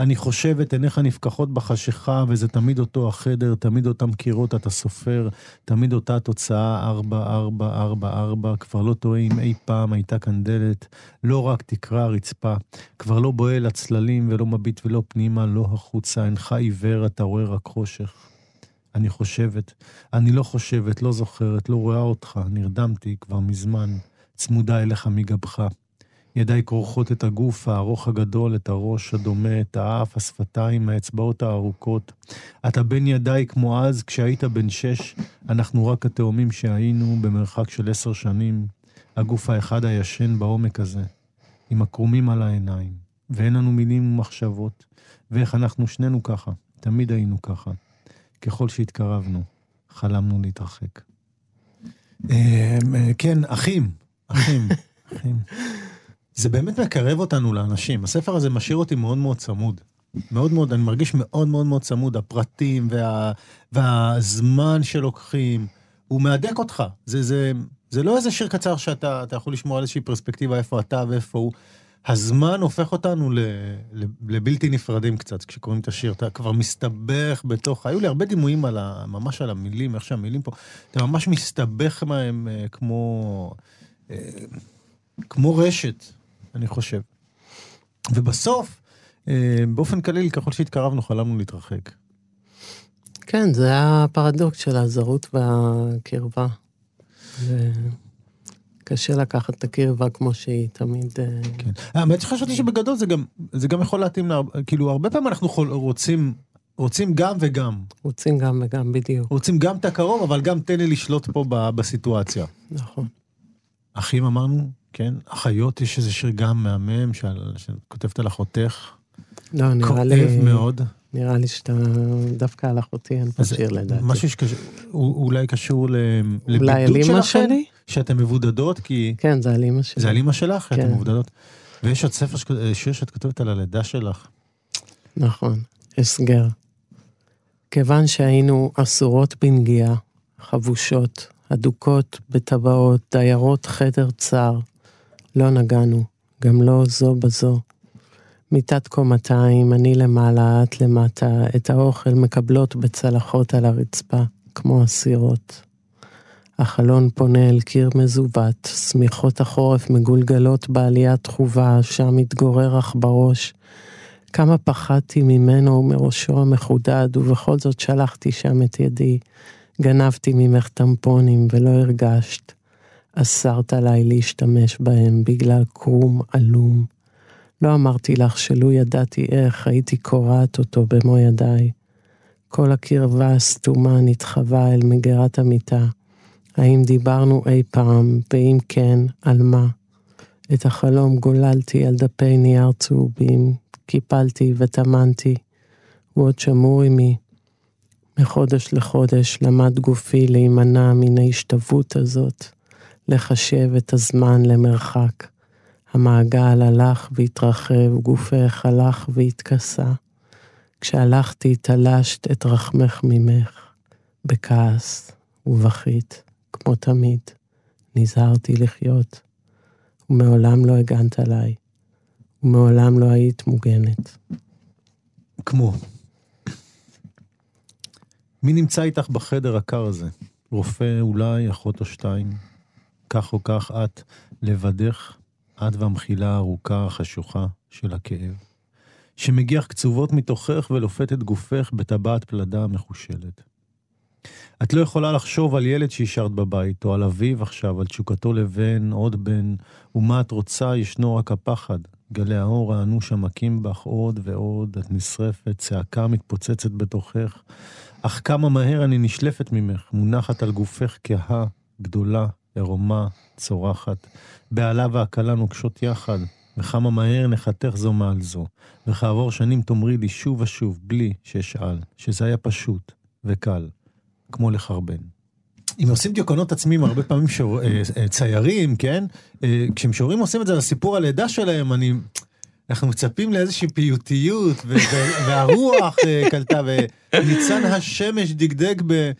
אני חושבת, עיניך נפקחות בחשיכה, וזה תמיד אותו החדר, תמיד אותם קירות אתה סופר, תמיד אותה תוצאה, ארבע, ארבע, ארבע, ארבע, כבר לא טועה אם אי פעם הייתה כאן דלת, לא רק תקרה הרצפה, כבר לא בועל הצללים ולא מביט ולא פנימה, לא החוצה, אינך עיוור, אתה רואה רק חושך. אני חושבת, אני לא חושבת, לא זוכרת, לא רואה אותך, נרדמתי כבר מזמן, צמודה אליך מגבך. ידיי כורכות את הגוף הארוך הגדול, את הראש הדומה, את האף, השפתיים, האצבעות הארוכות. אתה בין ידיי כמו אז כשהיית בן שש, אנחנו רק התאומים שהיינו במרחק של עשר שנים. הגוף האחד הישן בעומק הזה, עם הקרומים על העיניים, ואין לנו מילים ומחשבות, ואיך אנחנו שנינו ככה, תמיד היינו ככה. ככל שהתקרבנו, חלמנו להתרחק. אה, כן, אחים, אחים, אחים. זה באמת מקרב אותנו לאנשים. הספר הזה משאיר אותי מאוד מאוד צמוד. מאוד מאוד, אני מרגיש מאוד מאוד מאוד צמוד. הפרטים וה, והזמן שלוקחים, הוא מהדק אותך. זה, זה, זה לא איזה שיר קצר שאתה אתה יכול לשמוע על איזושהי פרספקטיבה איפה אתה ואיפה הוא. הזמן הופך אותנו לבלתי נפרדים קצת כשקוראים את השיר. אתה כבר מסתבך בתוך... היו לי הרבה דימויים על ה, ממש על המילים, איך שהמילים פה. אתה ממש מסתבך מהם אה, כמו... אה, כמו רשת, אני חושב. ובסוף, אה, באופן כליל, ככל שהתקרבנו, חלמנו להתרחק. כן, זה הפרדוקס של הזרות והקרבה. קשה לקחת את הקרבה כמו שהיא, תמיד... אה, כן. האמת שחשבתי שבגדול זה גם, זה גם יכול להתאים, לה, כאילו, הרבה פעמים אנחנו רוצים, רוצים גם וגם. רוצים גם וגם, בדיוק. רוצים גם את הקרוב, אבל גם תן לי לשלוט פה ב, בסיטואציה. נכון. אחים אמרנו, כן, אחיות, יש איזה שיר גם מהמם, שכותבת על אחותך. לא, נראה כואב לי... מאוד. נראה לי שאתה דווקא על אחותי, אין פה שיר לדעתי. משהו שקשור, אולי קשור ל- אולי על לבידוד אימא שלכם? שלי? שאתן מבודדות, כי כן, זה על אימא שלי. זה על אימא שלך, שאתן כן. מבודדות. ויש עוד ספר, שיר שאת כותבת על הלידה שלך. נכון, הסגר. כיוון שהיינו אסורות בנגיעה, חבושות, אדוקות בטבעות, דיירות חדר צר, לא נגענו, גם לא זו בזו. מיטת קומתיים, אני למעלה, את למטה, את האוכל מקבלות בצלחות על הרצפה, כמו אסירות. החלון פונה אל קיר מזוות, שמיכות החורף מגולגלות בעלייה תחובה, שם מתגורר עכברוש. כמה פחדתי ממנו ומראשו המחודד, ובכל זאת שלחתי שם את ידי. גנבתי ממך טמפונים ולא הרגשת. אסרת עליי להשתמש בהם בגלל קרום עלום. לא אמרתי לך שלו ידעתי איך, הייתי קורעת אותו במו ידיי. כל הקרבה הסתומה נתחווה אל מגירת המיטה. האם דיברנו אי פעם, ואם כן, על מה? את החלום גוללתי על דפי נייר צהובים, קיפלתי וטמנתי, הוא עוד שמור עמי. מחודש לחודש למד גופי להימנע מן ההשתוות הזאת, לחשב את הזמן למרחק. המעגל הלך והתרחב, גופך הלך והתכסה. כשהלכתי תלשת את רחמך ממך, בכעס ובכית, כמו תמיד. נזהרתי לחיות, ומעולם לא הגנת עליי, ומעולם לא היית מוגנת. כמו. מי נמצא איתך בחדר הקר הזה? רופא אולי, אחות או שתיים? כך או כך את, לבדך, את והמחילה הארוכה, החשוכה של הכאב, שמגיח קצובות מתוכך ולופת את גופך בטבעת פלדה מחושלת. את לא יכולה לחשוב על ילד שהשארת בבית, או על אביו עכשיו, על תשוקתו לבן, עוד בן, ומה את רוצה, ישנו רק הפחד. גלי האור האנוש המכים בך עוד ועוד, את נשרפת, צעקה מתפוצצת בתוכך, אך כמה מהר אני נשלפת ממך, מונחת על גופך כהה, גדולה, ערומה, צורחת. בעלה והכלה נוקשות יחד, וכמה מהר נחתך זו מעל זו. וכעבור שנים תאמרי לי שוב ושוב, בלי שאשאל, שזה היה פשוט וקל, כמו לחרבן. אם עושים דיוקנות עצמיים הרבה פעמים שור, אה, אה, ציירים, כן? אה, כשמשוררים עושים את זה לסיפור הלידה שלהם, אני... אנחנו מצפים לאיזושהי פיוטיות, ו- ו- והרוח קלטה, וניצן השמש דגדג ב...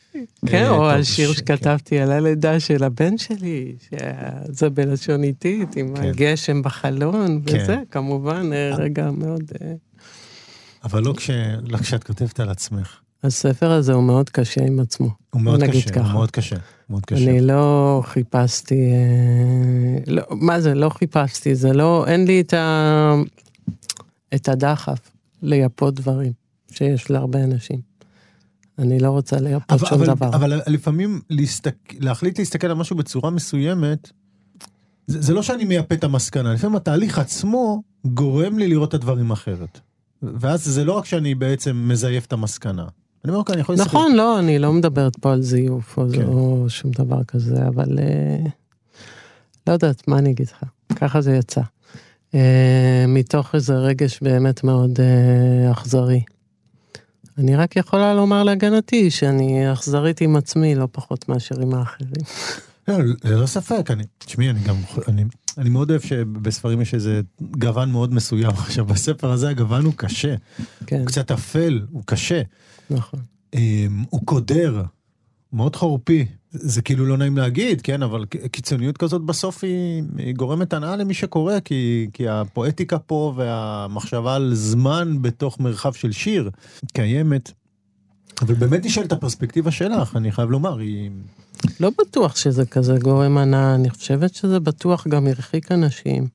כן, או השיר ש- שכתבתי על הלידה של הבן שלי, שזה בלשון איטית, עם כן. הגשם בחלון, כן. וזה כמובן רגע מאוד... אבל לא, כש... לא כשאת כותבת על עצמך. הספר הזה הוא מאוד קשה עם עצמו. הוא מאוד קשה, הוא ככה. מאוד קשה. מאוד קשה. אני לא חיפשתי, אה, לא, מה זה, לא חיפשתי, זה לא, אין לי את, ה, את הדחף לייפות דברים שיש להרבה אנשים. אני לא רוצה לייפות אבל, שום אבל, דבר. אבל לפעמים להסתק... להחליט להסתכל על משהו בצורה מסוימת, זה, זה לא שאני מייפה את המסקנה, לפעמים התהליך עצמו גורם לי לראות את הדברים אחרת. ואז זה לא רק שאני בעצם מזייף את המסקנה. אני אומר, אוקיי, אני יכול להסתכל. נכון, לא, אני לא מדברת פה על זיוף או, כן. או שום דבר כזה, אבל אה, לא יודעת, מה אני אגיד לך? ככה זה יצא. אה, מתוך איזה רגש באמת מאוד אה, אכזרי. אני רק יכולה לומר להגנתי שאני אכזרית עם עצמי, לא פחות מאשר עם האחרים. לא, ללא ספק, אני, תשמעי, אני גם, אני, אני מאוד אוהב שבספרים יש איזה גוון מאוד מסוים. עכשיו, בספר הזה הגוון הוא קשה, כן, הוא קצת אפל, הוא קשה, נכון. אמ, הוא קודר, מאוד חורפי. זה, כאילו לא נעים להגיד, כן, אבל קיצוניות כזאת בסוף היא, היא גורמת הנאה למי שקורא, כי, כי הפואטיקה פה והמחשבה על זמן בתוך מרחב של שיר קיימת. אבל באמת נשאלת הפרספקטיבה שלך, אני חייב לומר, היא... לא בטוח שזה כזה גורם הנאה, אני חושבת שזה בטוח גם הרחיק אנשים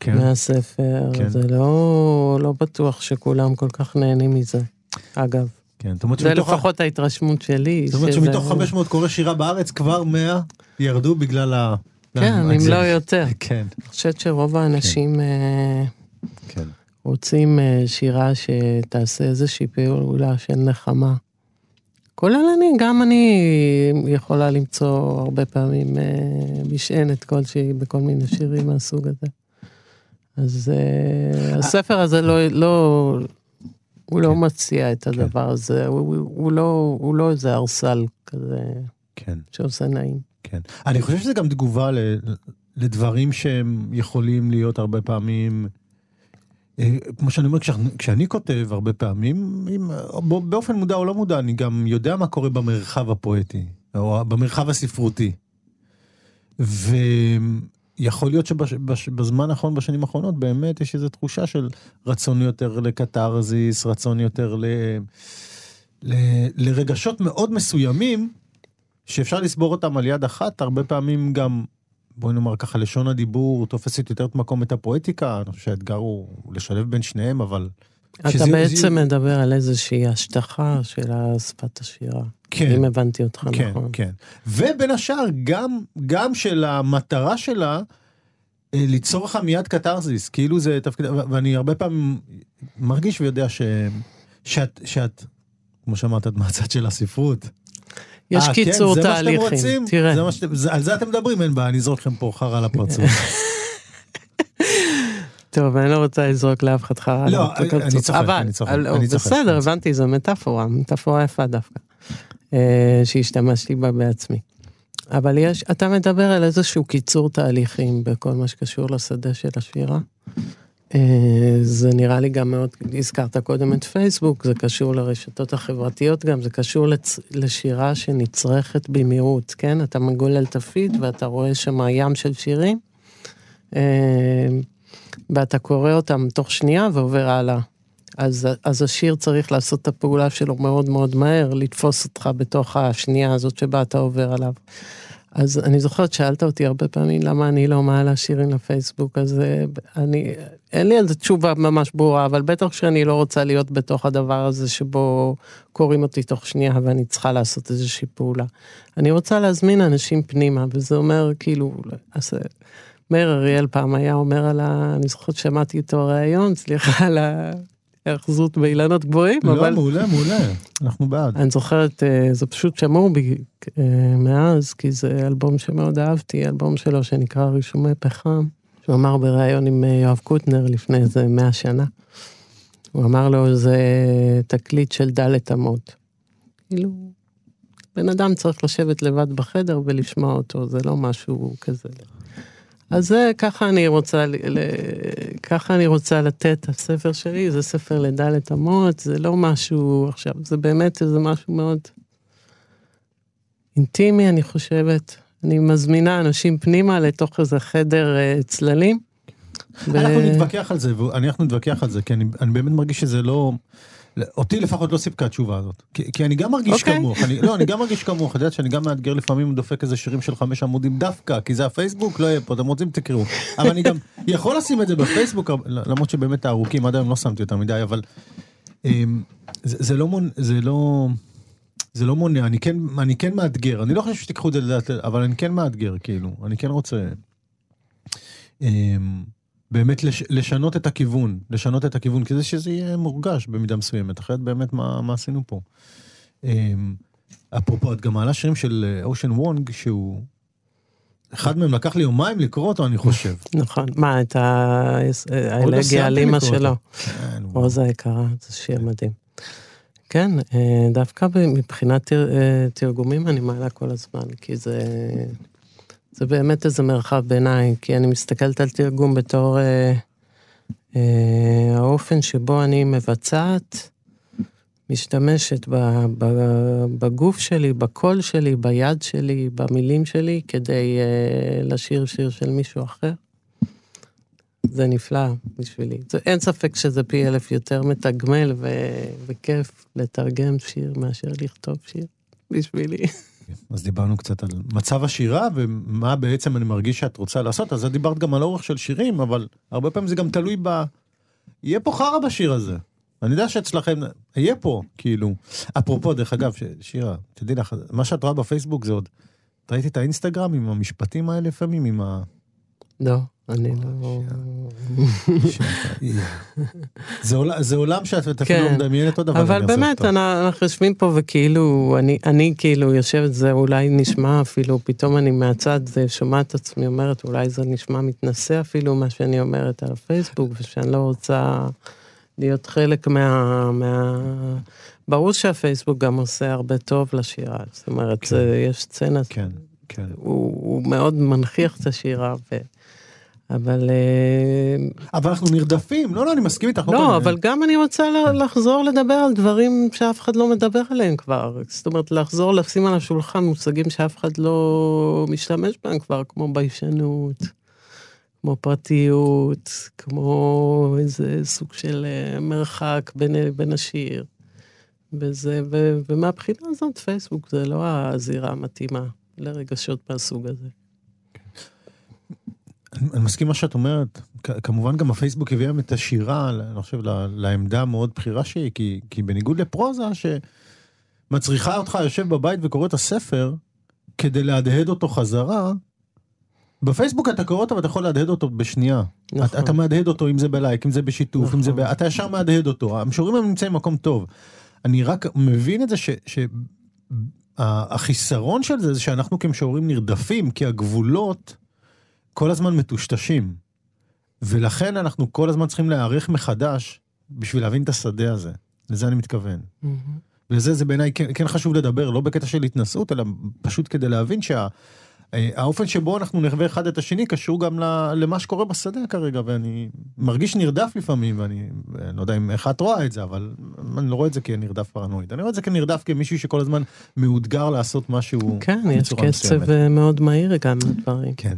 כן. מהספר. כן. זה לא, לא בטוח שכולם כל כך נהנים מזה, אגב. כן, זאת אומרת זה שמתוך לפחות ההתרשמות שלי. זאת אומרת שזה- שמתוך 500 קורא שירה בארץ כבר 100 ירדו בגלל ה... כן, אם לא יותר. כן, אני חושבת שרוב האנשים אה, כן. רוצים אה, שירה שתעשה איזושהי פעולה של נחמה. כולל אני, גם אני יכולה למצוא הרבה פעמים אה, משענת כלשהי בכל מיני שירים מהסוג הזה. אז אה, הספר הזה לא, לא, הוא לא כן. מציע את הדבר הזה, הוא, לא, הוא לא איזה ארסל כזה כן, שעושה נעים. כן. אני חושב שזה גם תגובה. לדברים שהם יכולים להיות הרבה פעמים, כמו שאני אומר, כשאני, כשאני כותב הרבה פעמים, אם, בא- באופן מודע או לא מודע, אני גם יודע מה קורה במרחב הפואטי, או במרחב הספרותי. ויכול להיות שבזמן האחרון, בשנים האחרונות, באמת יש איזו תחושה של רצון יותר לקתרזיס, רצון יותר ל... ל... לרגשות מאוד מסוימים, שאפשר לסבור אותם על יד אחת, הרבה פעמים גם, בואי נאמר ככה, לשון הדיבור תופסת יותר את מקום את הפואטיקה, אני חושב שהאתגר הוא לשלב בין שניהם, אבל... אתה שזה- בעצם זה- מדבר על איזושהי השטחה של שפת השירה. כן, אם הבנתי אותך כן, נכון. כן. ובין השאר, גם, גם של המטרה שלה, אה, ליצור לך מיד קתרזיס, כאילו זה תפקיד, ואני הרבה פעמים מרגיש ויודע ש, שאת, שאת, כמו שאמרת, את מהצד של הספרות. יש אה, קיצור כן, זה מה שאתם תהליכים. רוצים? תראה, זה מה שאתם, זה, על זה אתם מדברים, אין בעיה, אני אזרוק לכם פה חרא על הפרצוף. טוב, אני לא רוצה לזרוק לאף אחד חרא. לא. אני צוחק, אבל, אני צוחק, אבל, בסדר. הבנתי, זו מטאפורה, מטאפורה יפה דווקא, אה, שהשתמשתי בה בעצמי. אבל יש, אתה מדבר על איזשהו קיצור תהליכים בכל מה שקשור לשדה של השירה. אה, זה נראה לי גם מאוד, הזכרת קודם את פייסבוק, זה קשור לרשתות החברתיות גם, זה קשור לצ... לשירה שנצרכת במהירות, כן? אתה מגולל את הפיד ואתה רואה שם ים של שירים, אה, ואתה קורא אותם תוך שנייה ועובר הלאה. אז, אז השיר צריך לעשות את הפעולה שלו מאוד מאוד מהר, לתפוס אותך בתוך השנייה הזאת שבה אתה עובר עליו. אז אני זוכרת, שאלת אותי הרבה פעמים למה אני לא מעלה שירים לפייסבוק, אז אה, אני, אין לי על זה תשובה ממש ברורה, אבל בטח שאני לא רוצה להיות בתוך הדבר הזה שבו קוראים אותי תוך שנייה ואני צריכה לעשות איזושהי פעולה. אני רוצה להזמין אנשים פנימה, וזה אומר כאילו, אז אה, מאיר אריאל פעם היה אומר על ה... אני זוכרת שמעתי איתו ראיון, סליחה על ה... היאחזות באילנות גבוהים, לא, אבל... לא, מעולה, מעולה, אנחנו בעד. אני זוכרת, אה, זה פשוט שמור בי אה, מאז, כי זה אלבום שמאוד אהבתי, אלבום שלו שנקרא רישומי פחם, שהוא אמר בריאיון עם אה, יואב קוטנר לפני איזה מאה שנה. הוא אמר לו, זה תקליט של דלת אמות. כאילו, בן אדם צריך לשבת לבד בחדר ולשמוע אותו, זה לא משהו כזה. אז זה, ככה אני רוצה, ל, ככה אני רוצה לתת, הספר שלי זה ספר לדלת אמות, זה לא משהו עכשיו, זה באמת איזה משהו מאוד אינטימי, אני חושבת. אני מזמינה אנשים פנימה לתוך איזה חדר uh, צללים. אנחנו ו... נתווכח על זה, אנחנו נתווכח על זה, כי אני, אני באמת מרגיש שזה לא... אותי לפחות לא סיפקה התשובה הזאת. כי, כי אני גם מרגיש okay. אוקיי. כמוך, אני, לא, אני גם מרגיש כמוך, את יודעת שאני גם מאתגר לפעמים דופק איזה שירים של חמש עמודים דווקא, כי זה הפייסבוק, לא יהיה פה, אתם רוצים תקראו. אבל אני גם יכול לשים את זה בפייסבוק, למרות שבאמת הארוכים, עד היום לא שמתי יותר מדי, אבל אמ, זה, זה לא מונע, זה לא... זה לא מונע, אני כן, אני כן מאתגר, אני לא חושב שתיקחו את זה לדעת, אבל אני כן מאתגר, כאילו, אני כן רוצה... אמ, באמת לש, לשנות את הכיוון, לשנות את הכיוון, כדי שזה יהיה מורגש במידה מסוימת, אחרת באמת מה, מה עשינו פה. אמ, אפרופו, את גם מעלה שירים של אושן אה, וונג, שהוא... אחד מהם לקח לי יומיים לקרוא אותו, אני חושב. נכון. מה, את האלגיה על אימא שלו. כן, רוזה היקרה, זה שיר מדהים. כן, אה, דווקא מבחינת אה, תרגומים אני מעלה כל הזמן, כי זה... זה באמת איזה מרחב ביניים, כי אני מסתכלת על תרגום בתור אה, אה, האופן שבו אני מבצעת, משתמשת ב, ב, בגוף שלי, בקול שלי, ביד שלי, במילים שלי, כדי אה, לשיר שיר של מישהו אחר. זה נפלא בשבילי. זה, אין ספק שזה פי אלף יותר מתגמל ו, וכיף לתרגם שיר מאשר לכתוב שיר בשבילי. אז דיברנו קצת על מצב השירה ומה בעצם אני מרגיש שאת רוצה לעשות, אז את דיברת גם על אורך של שירים, אבל הרבה פעמים זה גם תלוי ב... יהיה פה חרא בשיר הזה. אני יודע שאצלכם, יהיה פה, כאילו. אפרופו, דרך אגב, שירה, תדעי לך, מה שאת רואה בפייסבוק זה עוד... ראיתי את האינסטגרם עם המשפטים האלה לפעמים, עם ה... לא. אני לא... זה עולם שאת אפילו כן. מדמיינת עוד דבר. אבל באמת, אנחנו יושבים פה וכאילו, אני כאילו יושבת, זה אולי נשמע אפילו, פתאום אני מהצד שומעת את עצמי אומרת, אולי זה נשמע מתנשא אפילו מה שאני אומרת על הפייסבוק, ושאני לא רוצה להיות חלק מה... ברור שהפייסבוק גם עושה הרבה טוב לשירה, זאת אומרת, כן. יש סצנה, כן, כן. הוא מאוד מנכיח את השירה. אבל... אה, אבל אנחנו נרדפים, לא, לא, אני מסכים איתך. לא, אבל גם אני רוצה לחזור לדבר על דברים שאף אחד לא מדבר עליהם כבר. זאת אומרת, לחזור לשים על השולחן מושגים שאף אחד לא משתמש בהם כבר, כמו ביישנות, כמו פרטיות, כמו איזה סוג של אה, מרחק בין, בין השיר. וזה, ו, ומהבחינה הזאת, פייסבוק זה לא הזירה המתאימה לרגשות מהסוג הזה. אני מסכים מה שאת אומרת. כמובן גם הפייסבוק הביא את השירה, אני חושב, לעמדה המאוד בכירה שהיא, כי, כי בניגוד לפרוזה, שמצריכה אותך יושב בבית וקורא את הספר, כדי להדהד אותו חזרה, בפייסבוק אתה קורא אותו ואתה יכול להדהד אותו בשנייה. נכון. אתה, אתה מהדהד אותו אם זה בלייק, אם זה בשיתוף, נכון. אם זה ב... אתה ישר מהדהד אותו. המשוררים הם נמצאים במקום טוב. אני רק מבין את זה ש... ש... החיסרון של זה זה שאנחנו כמשוררים נרדפים, כי הגבולות כל הזמן מטושטשים. ולכן אנחנו כל הזמן צריכים להיערך מחדש בשביל להבין את השדה הזה. לזה אני מתכוון. Mm-hmm. וזה, זה בעיניי כן, כן חשוב לדבר, לא בקטע של התנשאות, אלא פשוט כדי להבין שה... אה, שבו אנחנו נחווה אחד את השני קשור גם למה שקורה בשדה כרגע, ואני מרגיש נרדף לפעמים, ואני לא יודע אם איך את רואה את זה, אבל אני לא רואה את זה כנרדף פרנואיד, אני רואה את זה כנרדף כמישהו שכל הזמן מאותגר לעשות משהו כן, יש קצב אה, מאוד מהיר גם לדברים. כן.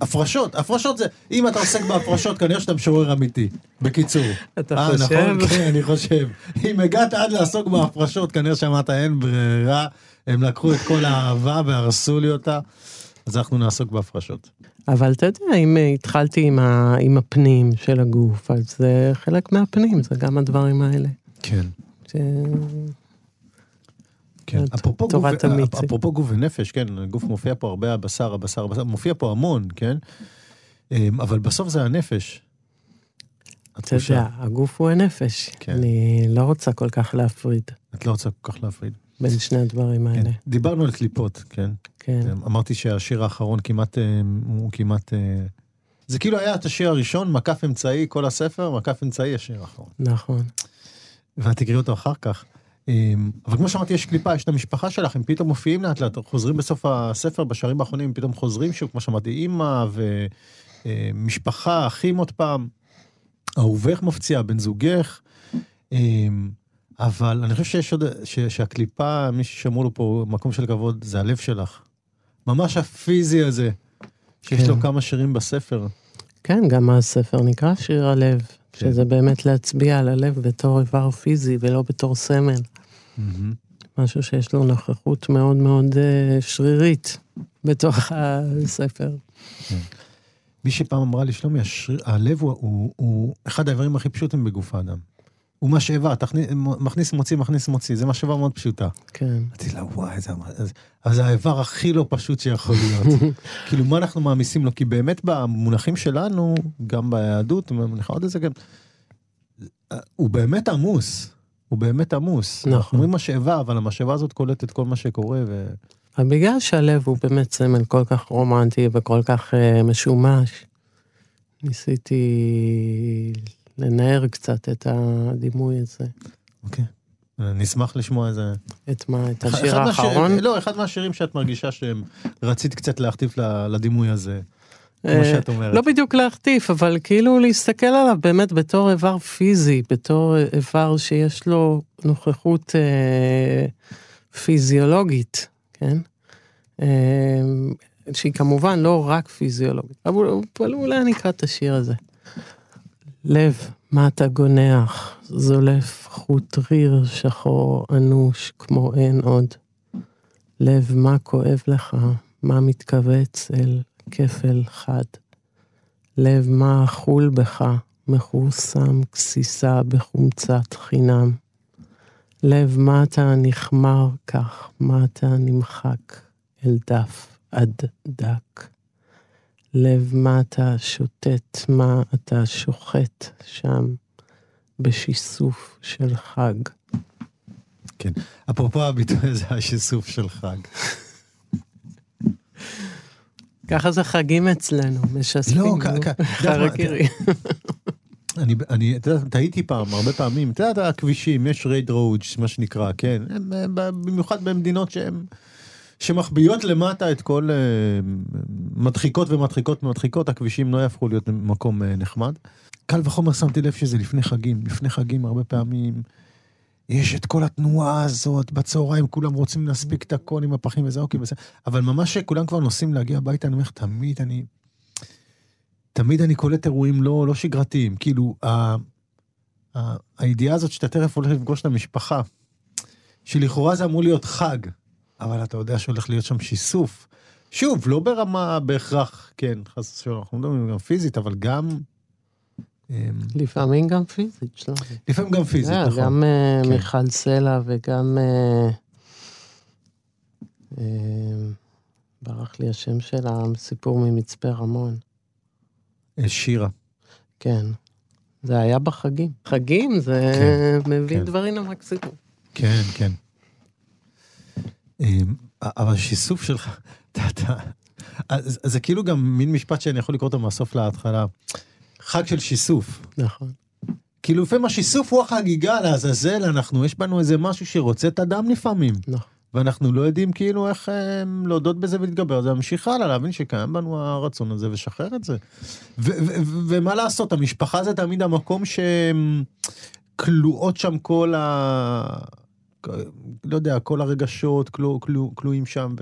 הפרשות, הפרשות זה, אם אתה עוסק בהפרשות, כנראה שאתה משורר אמיתי. בקיצור. אתה 아, חושב? נכון, כן, אני חושב. אם הגעת עד לעסוק בהפרשות, כנראה שאמרת אין ברירה, הם לקחו את כל האהבה והרסו לי אותה. אז אנחנו נעסוק בהפרשות. אבל אתה יודע, אם התחלתי עם, ה, עם הפנים של הגוף, אז זה חלק מהפנים, זה גם הדברים האלה. כן. ש... כן, אפרופו גוף, אפרופו גוף ונפש, כן, הגוף מופיע פה הרבה, הבשר, הבשר, הבשר, מופיע פה המון, כן? אמ, אבל בסוף זה הנפש. אתה יודע, הגוף הוא הנפש. כן. אני לא רוצה כל כך להפריד. את לא רוצה כל כך להפריד. בין שני הדברים האלה. כן. דיברנו על קליפות, כן. כן. אמ, אמרתי שהשיר האחרון כמעט, אמ, הוא כמעט... אה, זה כאילו היה את השיר הראשון, מקף אמצעי, כל הספר, מקף אמצעי, השיר האחרון. נכון. ואת תקראי אותו אחר כך. אמ, אבל כמו שאמרתי, יש קליפה, יש את המשפחה שלך, הם פתאום מופיעים לאט לאט, חוזרים בסוף הספר, בשערים האחרונים, הם פתאום חוזרים שוב, כמו שאמרתי, אימא ומשפחה, אחים עוד פעם, אהובך מפציע, בן זוגך. אבל אני חושב שיש עוד, ש, שהקליפה, מי ששמעו לו פה מקום של כבוד, זה הלב שלך. ממש הפיזי הזה, שיש כן. לו כמה שירים בספר. כן, גם הספר נקרא שיר הלב, כן. שזה באמת להצביע על הלב בתור איבר פיזי ולא בתור סמל. משהו שיש לו נוכחות מאוד מאוד uh, שרירית בתוך הספר. מי שפעם אמרה לי, שלומי, השריר, הלב הוא, הוא, הוא אחד האיברים הכי פשוטים בגוף האדם. הוא משאבה, מכניס מוציא, מכניס מוציא, זה משאבה מאוד פשוטה. כן. אמרתי לה, וואי, זה, אז זה האיבר הכי לא פשוט שיכול להיות. כאילו, מה אנחנו מעמיסים לו? כי באמת במונחים שלנו, גם ביהדות, עוד איזה כן, הוא באמת עמוס. הוא באמת עמוס. נכון. אנחנו אומרים משאבה, אבל המשאבה הזאת קולטת כל מה שקורה ו... אבל בגלל שהלב הוא באמת סמל כל כך רומנטי וכל כך uh, משומש, ניסיתי לנער קצת את הדימוי הזה. אוקיי. נשמח לשמוע איזה... את מה? את השיר האחרון? לא, אחד מהשירים שאת מרגישה שהם רצית קצת להחטיף לדימוי הזה. כמו אה, שאת אומרת. לא בדיוק להחטיף, אבל כאילו להסתכל עליו באמת בתור איבר פיזי, בתור איבר שיש לו נוכחות אה, פיזיולוגית, כן? אה, שהיא כמובן לא רק פיזיולוגית, אבל, אבל אולי נקרא את השיר הזה. לב, מה אתה גונח, זולף חוט ריר שחור אנוש כמו אין עוד. לב, מה כואב לך, מה מתכווץ אל כפל חד. לב, מה אכול בך, מכורסם גסיסה בחומצת חינם. לב, מה אתה נחמר כך, מה אתה נמחק אל דף עד דק. לב מה אתה שוטט, מה אתה שוחט שם בשיסוף של חג. כן, אפרופו הביטוי הזה, השיסוף של חג. ככה זה חגים אצלנו, משספים. לא, חרקירי. אני, אני, אתה יודע, טעיתי פעם, הרבה פעמים, אתה יודע, הכבישים, יש rage roads, מה שנקרא, כן, במיוחד במדינות שהן... שמחביאות למטה את כל אה, מדחיקות ומדחיקות ומדחיקות, הכבישים לא יהפכו להיות מקום אה, נחמד. קל וחומר שמתי לב שזה לפני חגים, לפני חגים הרבה פעמים יש את כל התנועה הזאת, בצהריים כולם רוצים להספיק את הכל עם הפחים וזה, אוקיי, בסדר. אבל ממש שכולם כבר נוסעים להגיע הביתה, אני אומר לך, תמיד אני... תמיד אני קולט אירועים לא, לא שגרתיים. כאילו, ה, ה, הידיעה הזאת שאתה תכף הולך לפגוש את המשפחה, שלכאורה זה אמור להיות חג, אבל אתה יודע שהולך להיות שם שיסוף. שוב, לא ברמה בהכרח, כן, חס ושלום, אנחנו מדברים גם פיזית, אבל גם... אמ, לפעמים גם פיזית, שלומי. לפעמים גם פיזית, אה, נכון. גם אה, כן. מיכל סלע וגם... אה, ברח לי השם של הסיפור ממצפה רמון. שירה. כן. זה היה בחגים. חגים זה כן, מביא כן. דברים למקסימום. כן, כן. אמ, אבל שיסוף שלך, אתה, זה כאילו גם מין משפט שאני יכול לקרוא אותו מהסוף להתחלה. חג של שיסוף. נכון. כאילו לפעמים השיסוף הוא החגיגה לעזאזל, אנחנו, יש בנו איזה משהו שרוצה את הדם לפעמים. נכון. ואנחנו לא יודעים כאילו איך אה, להודות בזה ולהתגבר על זה, להמשיך הלאה, להבין שקיים בנו הרצון הזה ושחרר את זה. ו- ו- ו- ומה לעשות, המשפחה זה תמיד המקום שכלואות שם כל ה... לא יודע, כל הרגשות כלוא, כלוא, כלואים שם,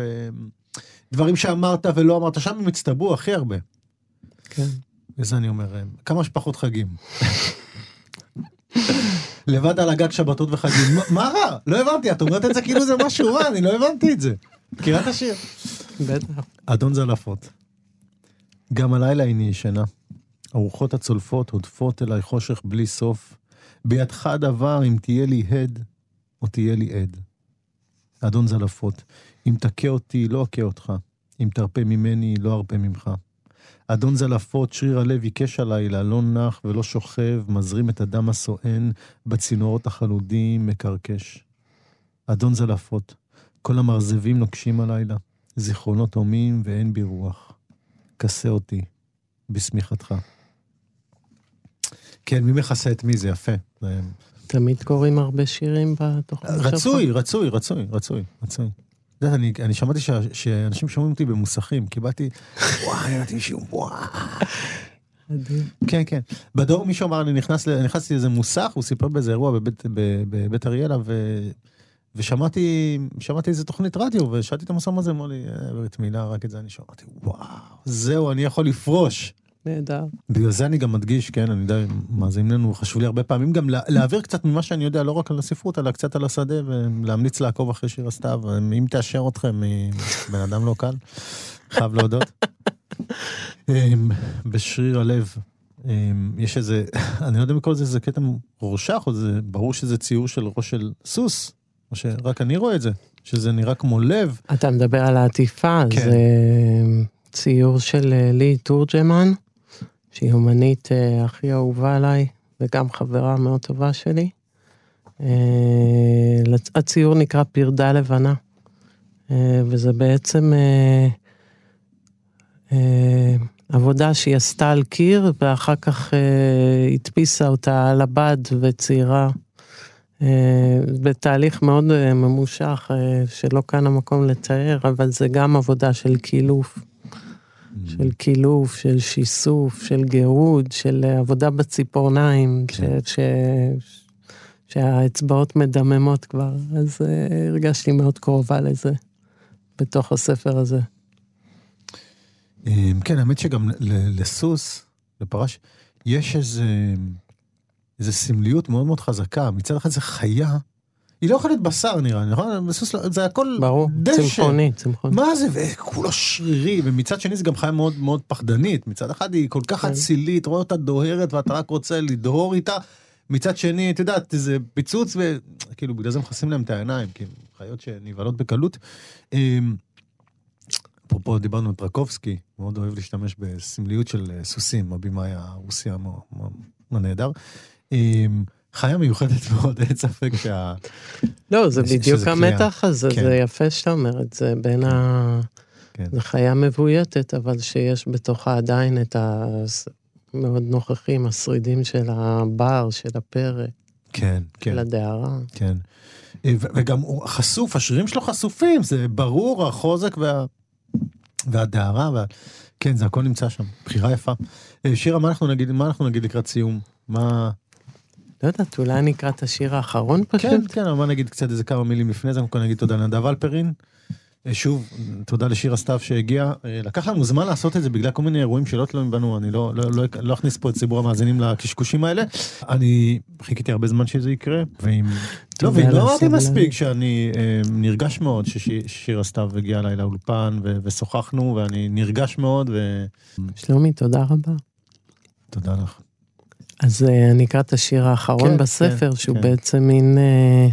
ודברים שאמרת ולא אמרת, שם הם הצטברו הכי הרבה. כן. וזה אני אומר, אה, כמה שפחות חגים. לבד על הגג שבתות וחגים. מה- רע? לא הבנתי, את אומרת את זה כאילו זה משהו רע, אני לא הבנתי את זה. מכירה את השיר? בטח. אדון זלפות. גם הלילה איני ישנה. הרוחות הצולפות הודפות אליי חושך בלי סוף. בידך דבר אם תהיה לי הד או תהיה לי עד. אדון זלפות, אם תכה אותי לא אכה אותך. אם תרפה ממני לא ארפה ממך. אדון זלפות, שריר הלב עיקש הלילה, לא נח ולא שוכב, מזרים את הדם הסואן בצינורות החלודים, מקרקש. אדון זלפות, כל המרזבים נוקשים הלילה, זיכרונות הומים ואין בי רוח. כסה אותי בשמיכתך. כן, מי מכסה את מי? זה יפה. תמיד קוראים הרבה שירים בתוכנית שלך. רצוי, רצוי, רצוי, רצוי, רצוי. את יודעת, אני, אני שמעתי ש, שאנשים שומעים אותי במוסכים, קיבלתי, וואי, אמרתי מישהו, וואי. כן, כן. בדור מישהו אמר, אני נכנס, נכנסתי לאיזה מוסך, הוא סיפר באיזה אירוע בבית, בבית אריאלה, ו, ושמעתי שמעתי איזה תוכנית רדיו, ושאלתי את המוסם הזה, אמר לי, "אה, ברית מילה, רק את זה אני שמעתי, וואו, זהו, אני יכול לפרוש. נהדר. בגלל זה אני גם מדגיש, כן, אני יודע, מאזינים לנו, חשוב לי הרבה פעמים גם לה- להעביר קצת ממה שאני יודע, לא רק על הספרות, אלא קצת על השדה, ולהמליץ לעקוב אחרי שיר הסתיו, אם תאשר אתכם, היא בן אדם לא קל, חייב להודות. אמ, בשריר הלב, אמ, יש איזה, אני לא יודע אם לקרוא לזה, זה קטע רורשך, או זה, ברור שזה ציור של ראש של סוס, או שרק אני רואה את זה, שזה נראה כמו לב. אתה מדבר על העטיפה, כן. זה ציור של אה, לי תורג'מן, שהיא אומנית אה, הכי אהובה עליי, וגם חברה מאוד טובה שלי. אה, הציור נקרא פרדה לבנה, אה, וזה בעצם עבודה שהיא עשתה על קיר, ואחר כך הדפיסה אותה על הבד וציירה. בתהליך מאוד ממושך, שלא כאן המקום לתאר, אבל זה גם עבודה של קילוף, של קילוף, של שיסוף, של גירוד, של עבודה בציפורניים, כן. ש, ש, שהאצבעות מדממות כבר, אז אה, הרגשתי מאוד קרובה לזה, בתוך הספר הזה. אמ, כן, האמת שגם לסוס, לפרש, יש איזה, איזה סמליות מאוד מאוד חזקה. מצד אחד זה חיה, היא לא להיות בשר נראה לי, נכון? לא- זה הכל ברור, דשא. צמחוני, צמחוני. מה זה, וכולו שרירי, ומצד שני זה גם חיה מאוד מאוד פחדנית. מצד אחד היא כל כך כן. אצילית, רואה אותה דוהרת ואתה רק רוצה לדהור איתה. מצד שני, את יודעת, זה פיצוץ, וכאילו בגלל זה מכסים להם את העיניים, כי הם חיות שנבהלות בקלות. אמ, אפרופו דיברנו על טרקובסקי, מאוד אוהב להשתמש בסמליות של אה, סוסים, הבמאי הרוסי הנהדר. חיה מיוחדת מאוד, אין ספק שה... לא, זה בדיוק המתח הזה, כן. זה יפה שאתה אומר את זה, בין ה... כן. זו חיה מבויתת, אבל שיש בתוכה עדיין את ה... מאוד נוכחים, השרידים של הבר, של הפרא, כן, כן. של הדהרה. כן. אה, וגם הוא חשוף, השרירים שלו חשופים, זה ברור, החוזק וה... והדהרה, וה... כן, זה הכל נמצא שם, בחירה יפה. אה, שירה, מה אנחנו נגיד, מה אנחנו נגיד לקראת סיום? מה... לא יודעת, אולי נקרא את השיר האחרון פשוט? כן, כן, אבל נגיד קצת איזה כמה מילים לפני זה, כל נגיד תודה לנדב אלפרין. אה, שוב, תודה לשירה סתיו שהגיע. אה, לקח לנו זמן לעשות את זה בגלל כל מיני אירועים שלא תלויים בנו, אני לא, לא, לא, לא אכניס פה את ציבור המאזינים לקשקושים האלה. אני חיכיתי הרבה זמן שזה יקרה, ואם... לא, תודה ואם לא אמרתי. מספיק שאני אה, נרגש מאוד ששירה סתיו הגיעה אליי לאולפן ו- ושוחחנו, ואני נרגש מאוד, שלומי, תודה רבה. ותודה לך. אז אה, אני אקרא את השיר האחרון כן, בספר, כן, שהוא כן. בעצם מין אה,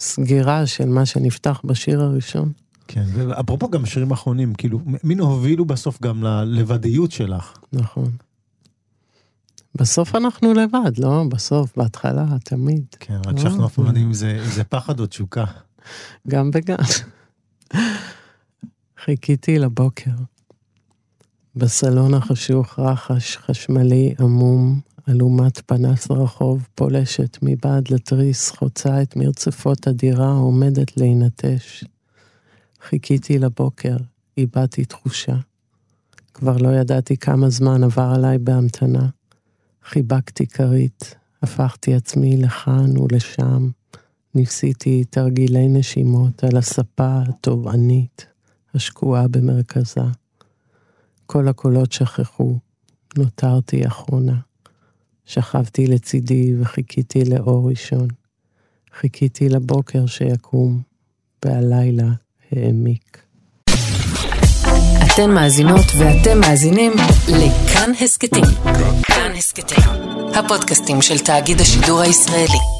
סגירה של מה שנפתח בשיר הראשון. כן, ואפרופו גם שירים אחרונים, כאילו, מין הובילו בסוף גם ללבדיות שלך. נכון. בסוף אנחנו לבד, לא? בסוף, בהתחלה, תמיד. כן, רק שאנחנו אף פעם לא. יודעים אם זה פחד או תשוקה. גם וגם. חיכיתי לבוקר. בסלון החשוך רחש חשמלי עמום אלומת פנס רחוב, פולשת מבעד לתריס, חוצה את מרצפות הדירה, עומדת להינטש. חיכיתי לבוקר, איבדתי תחושה. כבר לא ידעתי כמה זמן עבר עליי בהמתנה. חיבקתי כרית, הפכתי עצמי לכאן ולשם, ניסיתי תרגילי נשימות על הספה הטובענית, השקועה במרכזה. כל הקולות שכחו, נותרתי אחרונה. שכבתי לצידי וחיכיתי לאור ראשון. חיכיתי לבוקר שיקום, והלילה העמיק. אתן מאזינות ואתם מאזינים לכאן הסכתים. כאן הסכתים, הפודקאסטים של תאגיד השידור הישראלי.